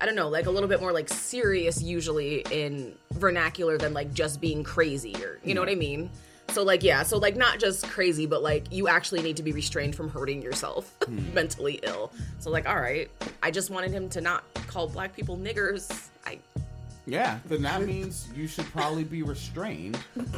I don't know, like a little bit more like serious usually in vernacular than like just being crazy or you know what I mean? So like yeah, so like not just crazy, but like you actually need to be restrained from hurting yourself mentally ill. So like all right, I just wanted him to not call black people niggers. I Yeah, then that means you should probably be restrained.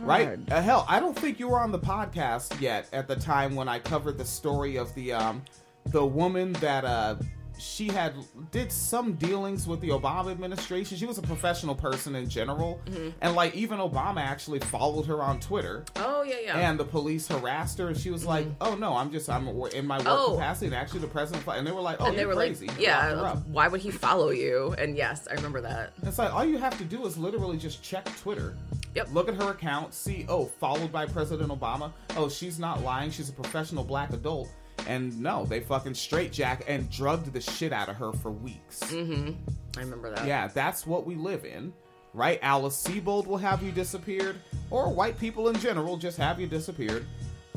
Right? Uh, hell, I don't think you were on the podcast yet at the time when I covered the story of the um the woman that uh she had did some dealings with the Obama administration. She was a professional person in general, Mhm. and like even Obama actually followed her on Twitter. Oh yeah, yeah. And the police harassed her, and she was like, "Oh no, I'm just I'm in my work Oh. capacity." And actually, the president and they were like, "Oh, and they you're were crazy." like, yeah, why would he follow you? And yes, I remember that. It's like all you have to do is literally just check Twitter. Yep. Look at her account, see, oh, followed by President Obama. Oh, she's not lying. She's a professional black adult. And no, they fucking straight jack and drugged the shit out of her for weeks. Mm-hmm. I remember that. Yeah, that's what we live in. Right? Alice Sebold will have you disappeared, or white people in general just have you disappeared.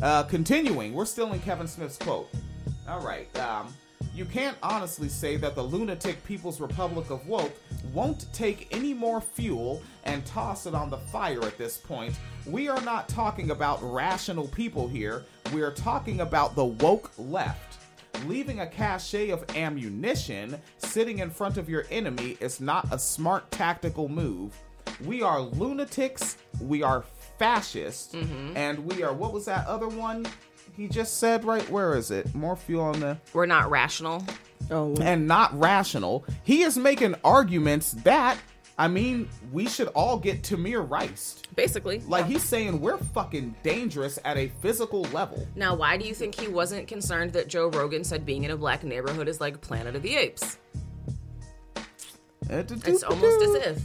Uh, continuing, we're still in Kevin Smith's quote. All right. Um, you can't honestly say that the lunatic People's Republic of Woke won't take any more fuel and toss it on the fire at this point. We are not talking about rational people here. We are talking about the woke left. Leaving a cache of ammunition sitting in front of your enemy is not a smart tactical move. We are lunatics, we are fascists, mm-hmm. and we are what was that other one he just said right where is it? More fuel on the We're not rational. Oh, and not rational. He is making arguments that I mean, we should all get Tamir Rice. Basically. Like he's saying we're fucking dangerous at a physical level. Now, why do you think he wasn't concerned that Joe Rogan said being in a black neighborhood is like Planet of the Apes? It's almost as if.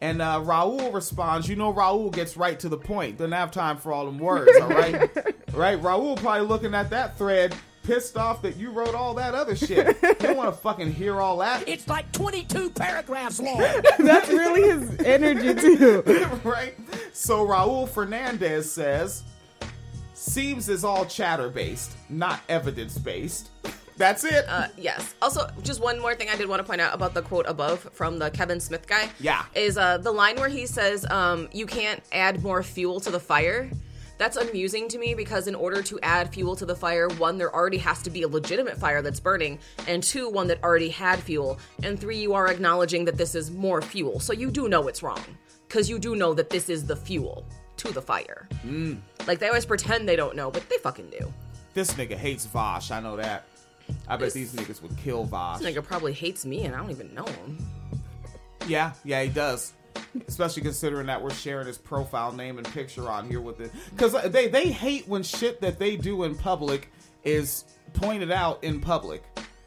And uh, Raul responds, you know, Raul gets right to the point. Doesn't have time for all them words, all right? right? Raul probably looking at that thread, pissed off that you wrote all that other shit. You don't want to fucking hear all that. It's like 22 paragraphs long. That's really his energy too. right? So Raul Fernandez says, seems is all chatter based, not evidence based. That's it. Uh, yes. Also, just one more thing I did want to point out about the quote above from the Kevin Smith guy. Yeah. Is uh, the line where he says, um, "You can't add more fuel to the fire." That's amusing to me because in order to add fuel to the fire, one, there already has to be a legitimate fire that's burning, and two, one that already had fuel, and three, you are acknowledging that this is more fuel. So you do know it's wrong because you do know that this is the fuel to the fire. Mm. Like they always pretend they don't know, but they fucking do. This nigga hates Vaush. I know that. I bet This- these niggas would kill Vaush. This nigga probably hates me, and I don't even know him. Yeah, yeah, he does. Especially considering that we're sharing his profile name and picture on here with it. Because they, they hate when shit that they do in public is pointed out in public.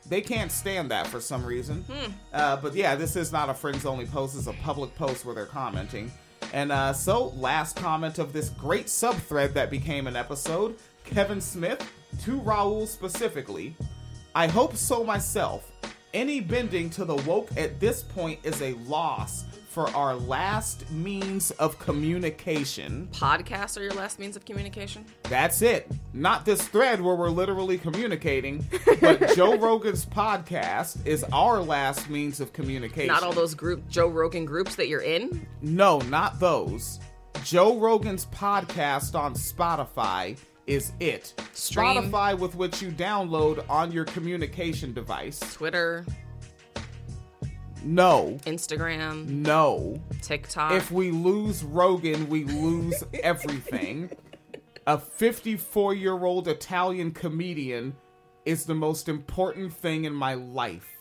They can't stand that for some reason. Hmm. Uh, but yeah, this is not a friends only post. It's a public post where they're commenting. And uh, so, last comment of this great subthread that became an episode Kevin Smith to Raul specifically. I hope so myself. Any bending to the woke at this point is a loss for our last means of communication. Podcasts are your last means of communication? That's it. Not this thread where we're literally communicating, but Joe Rogan's podcast is our last means of communication. Not all those group Joe Rogan groups that you're in? No, not those. Joe Rogan's podcast on Spotify is it. Stream. Spotify with which you download on your communication device. Twitter, No. Instagram, No. TikTok. If we lose Rogan, we lose everything. A 54 year old Italian comedian is the most important thing in my life.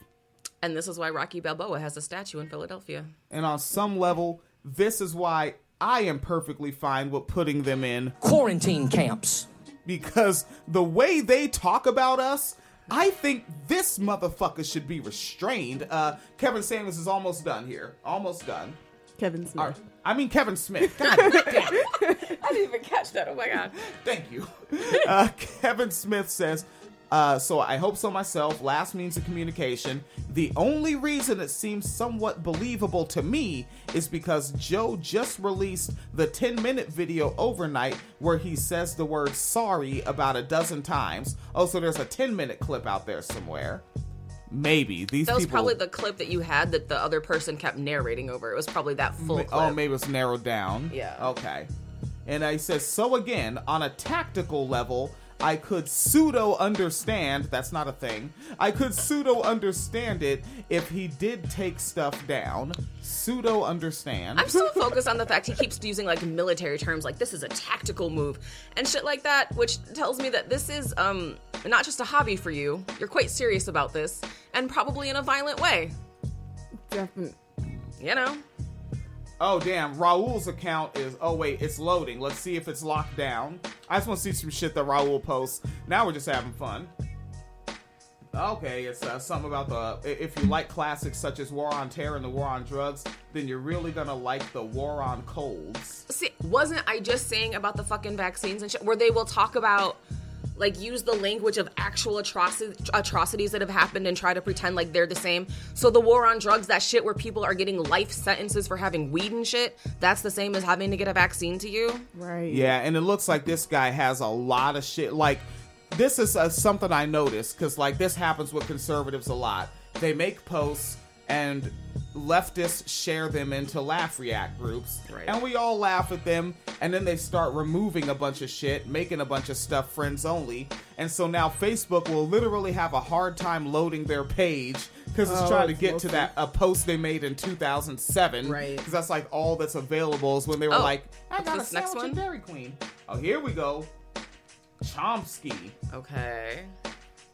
and this is why Rocky Balboa has a statue in Philadelphia. And on some level, this is why I am perfectly fine with putting them in Quarantine camps. because the way they talk about us, I think this motherfucker should be restrained. Uh, Kevin Samuels is almost done here. Almost done. Kevin Smith. Right. I mean Kevin Smith. God damn. I didn't even catch that. Oh my god. Thank you. Uh, Kevin Smith says, uh, so I hope so myself. Last means of communication. The only reason it seems somewhat believable to me is because Joe just released the 10 minute video overnight where he says the word sorry about a dozen times. Oh, so there's a 10 minute clip out there somewhere. Maybe. These That was people. probably the clip that you had that the other person kept narrating over. It was probably that full Ma- clip. Oh, maybe it's narrowed down. Yeah. Okay. And I says, so again, on a tactical level, I could pseudo understand. That's not a thing. I could pseudo understand it if he did take stuff down. Pseudo understand. I'm still focused on the fact he keeps using like military terms like this is a tactical move and shit like that, which tells me that this is um not just a hobby for you. You're quite serious about this and probably in a violent way. Definitely. You know? Oh damn, Raul's account is oh wait, it's loading. Let's see if it's locked down. I just want to see some shit that Raul posts. Now we're just having fun. Okay, it's uh, something about the if you like classics such as War on Terror and the War on Drugs, then you're really gonna like the War on Colds. See, wasn't I just saying about the fucking vaccines and shit where they will talk about like use the language of actual atroci- atrocities that have happened and try to pretend like they're the same. So the war on drugs, that shit where people are getting life sentences for having weed and shit, that's the same as having to get a vaccine to you. Right. Yeah, and it looks like this guy has a lot of shit. Like, this is uh, something I noticed because, like, this happens with conservatives a lot. They make posts and leftists share them into laugh react groups, Right. and we all laugh at them. And then they start removing a bunch of shit, making a bunch of stuff friends only. And so now Facebook will literally have a hard time loading their page because it's Oh, trying to get to that a post they made in 2007. Right. Because that's like all that's available is when they were Oh, like, I got a next sandwich at one? Dairy Queen. Oh, here we go. Chomsky. Okay.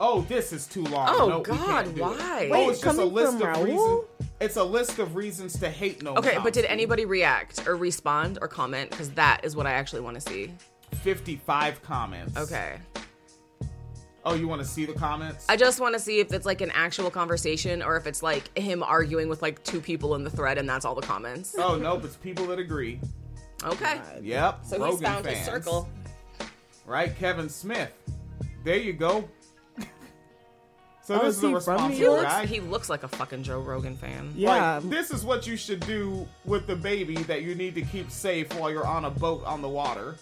Oh, this is too long. Oh, no, we God, can't do it. why? oh, Wait, it's just a list of Raul? reasons. It's a list of reasons to hate no. Okay, but did anybody react or respond or comment? Because that is what I actually want to see. 55 comments. Okay. Oh, you want to see the comments? I just want to see if it's like an actual conversation or if it's like him arguing with like two people in the thread and that's all the comments. Oh nope, it's people that agree. Okay. Yep. So Rogan he's found fans. his circle. Right, Kevin Smith. There you go. So Oh, this is is a he responsible He looks, guy. he looks like a fucking Joe Rogan fan. Yeah. Like, this is what you should do with the baby that you need to keep safe while you're on a boat on the water.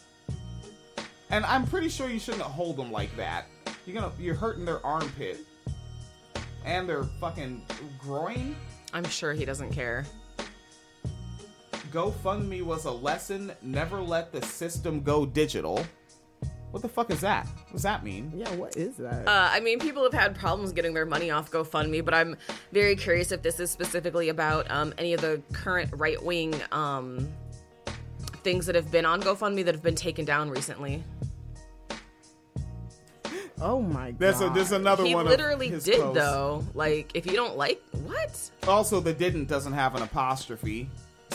And I'm pretty sure you shouldn't hold them like that. You're gonna you're hurting their armpit and their fucking groin. I'm sure he doesn't care. GoFundMe was a lesson. Never let the system go digital. What the fuck is that? What does that mean? Yeah, what is that? Uh, I mean, people have had problems getting their money off GoFundMe, but I'm very curious if this is specifically about um, any of the current right wing um, things that have been on GoFundMe that have been taken down recently. oh my god. There's a, there's another he one. of literally his did posts. though. Like, if you don't like what? Also, the didn't doesn't have an apostrophe,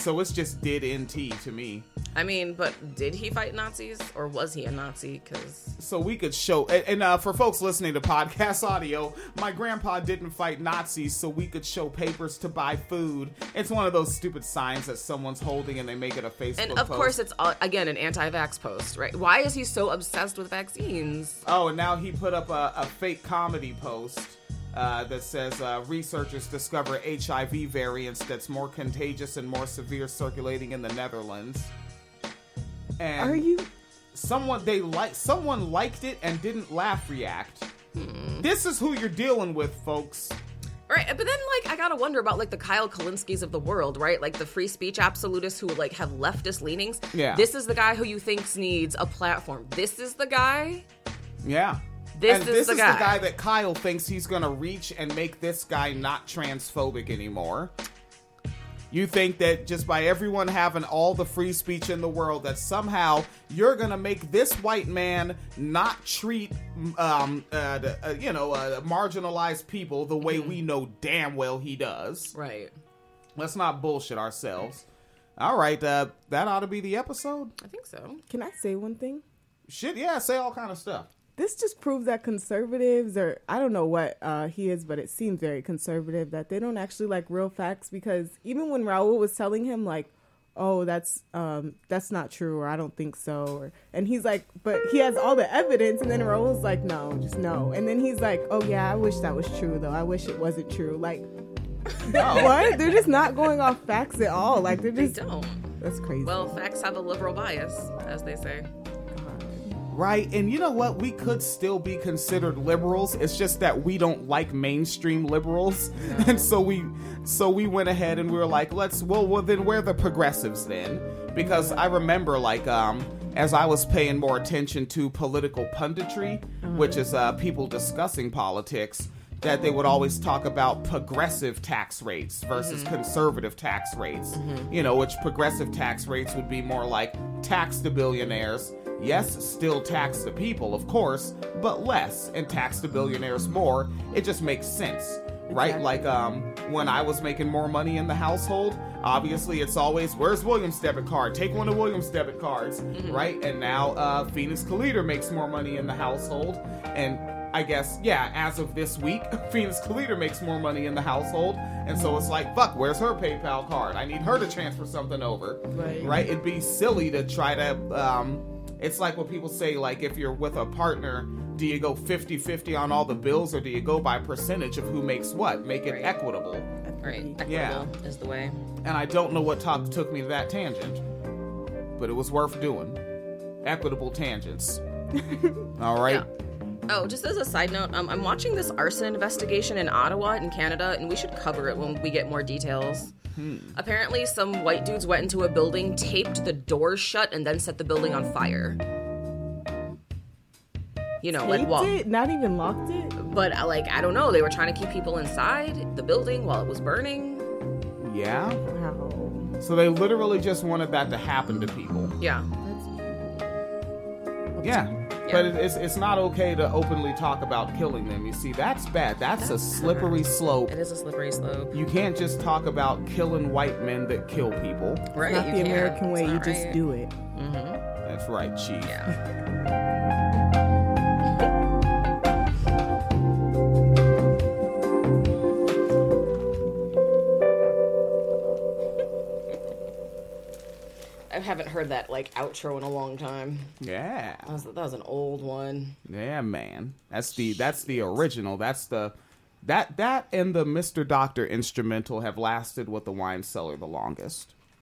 so it's just did nt to me. I mean, but did he fight Nazis or was he a Nazi? Because So we could show, and, and uh, for folks listening to podcast audio, my grandpa didn't fight Nazis, so we could show papers to buy food. It's one of those stupid signs that someone's holding, and they make it a Facebook. and of post. course it's uh, again an anti-vax post, right? Why is he so obsessed with vaccines? Oh, and now he put up a, a fake comedy post uh, that says uh, researchers discover HIV variants that's more contagious and more severe circulating in the Netherlands. And Are you someone they like someone liked it and didn't laugh react. This is who you're dealing with, folks. Right, but then like I gotta wonder about like the Kyle Kulinskis of the world, right? Like the free speech absolutists who like have leftist leanings. Yeah. This is the guy who you think needs a platform. This is the guy. Yeah. This and is this the is guy. the guy that Kyle thinks he's gonna reach and make this guy not transphobic anymore. You think that just by everyone having all the free speech in the world, that somehow you're gonna make this white man not treat, um, uh, the, uh, you know, uh, marginalized people the way we know damn well he does. Right. Let's not bullshit ourselves. All right, uh, that ought to be the episode. I think so. Can I say one thing? Shit, yeah, say all kind of stuff. This just proves that conservatives, or I don't know what uh, he is, but it seems very conservative that they don't actually like real facts. Because even when Raul was telling him like, "Oh, that's um, that's not true," or "I don't think so," or and he's like, "But he has all the evidence," and then Raul's like, "No, just no," and then he's like, "Oh yeah, I wish that was true though. I wish it wasn't true." Like, what? They're just not going off facts at all. Like they're They just don't. That's crazy. Well, facts have a liberal bias, as they say. Right, and you know what? We could still be considered liberals. It's just that we don't like mainstream liberals, and so we, so we went ahead and we were like, let's. Well, well, then we're the progressives then, because I remember like um as I was paying more attention to political punditry, which is uh people discussing politics. That they would always talk about progressive tax rates versus conservative tax rates. You know, which progressive tax rates would be more like tax the billionaires, Yes, still tax the people, of course, but less, and tax the billionaires more. It just makes sense, right? Exactly. Like um, when I was making more money in the household, obviously it's always, "Where's William's debit card? Take one of William's debit cards," right? And now uh, Phoenix Calida makes more money in the household, and I guess yeah, as of this week, Phoenix Calida makes more money in the household, and so it's like, fuck, where's her PayPal card? I need her to transfer something over, Right. right? It'd be silly to try to. Um, it's like what people say, like if you're with a partner, do you go 50-50 on all the bills, or do you go by percentage of who makes what? Make it Right. equitable. Right. Equitable Yeah. is the way. And I don't know what talk took me to that tangent, but it was worth doing. Equitable tangents. all right. Oh, just as a side note, um, I'm watching this arson investigation in Ottawa, in Canada, and we should cover it when we get more details. Hmm. Apparently, some white dudes went into a building, taped the doors shut, and then set the building on fire. You know, like Taped wall. it, not even locked it. But uh, like, I don't know. They were trying to keep people inside the building while it was burning. Yeah. Wow. So they literally just wanted that to happen to people. Yeah. Yeah. But it- it's, it's not okay to openly talk about killing them. You see, that's bad. That's a slippery slope. It is a slippery slope. You can't just talk about killing white men that kill people. Right. Not you the can't. American way. It's You not just do it. Mm-hmm. That's right, Chief. Yeah. haven't heard that like outro in a long time. Yeah. That was, that was an old one. Yeah, man. That's the that's the original. That's the that that and the Mr. Doctor instrumental have lasted with the wine cellar the longest.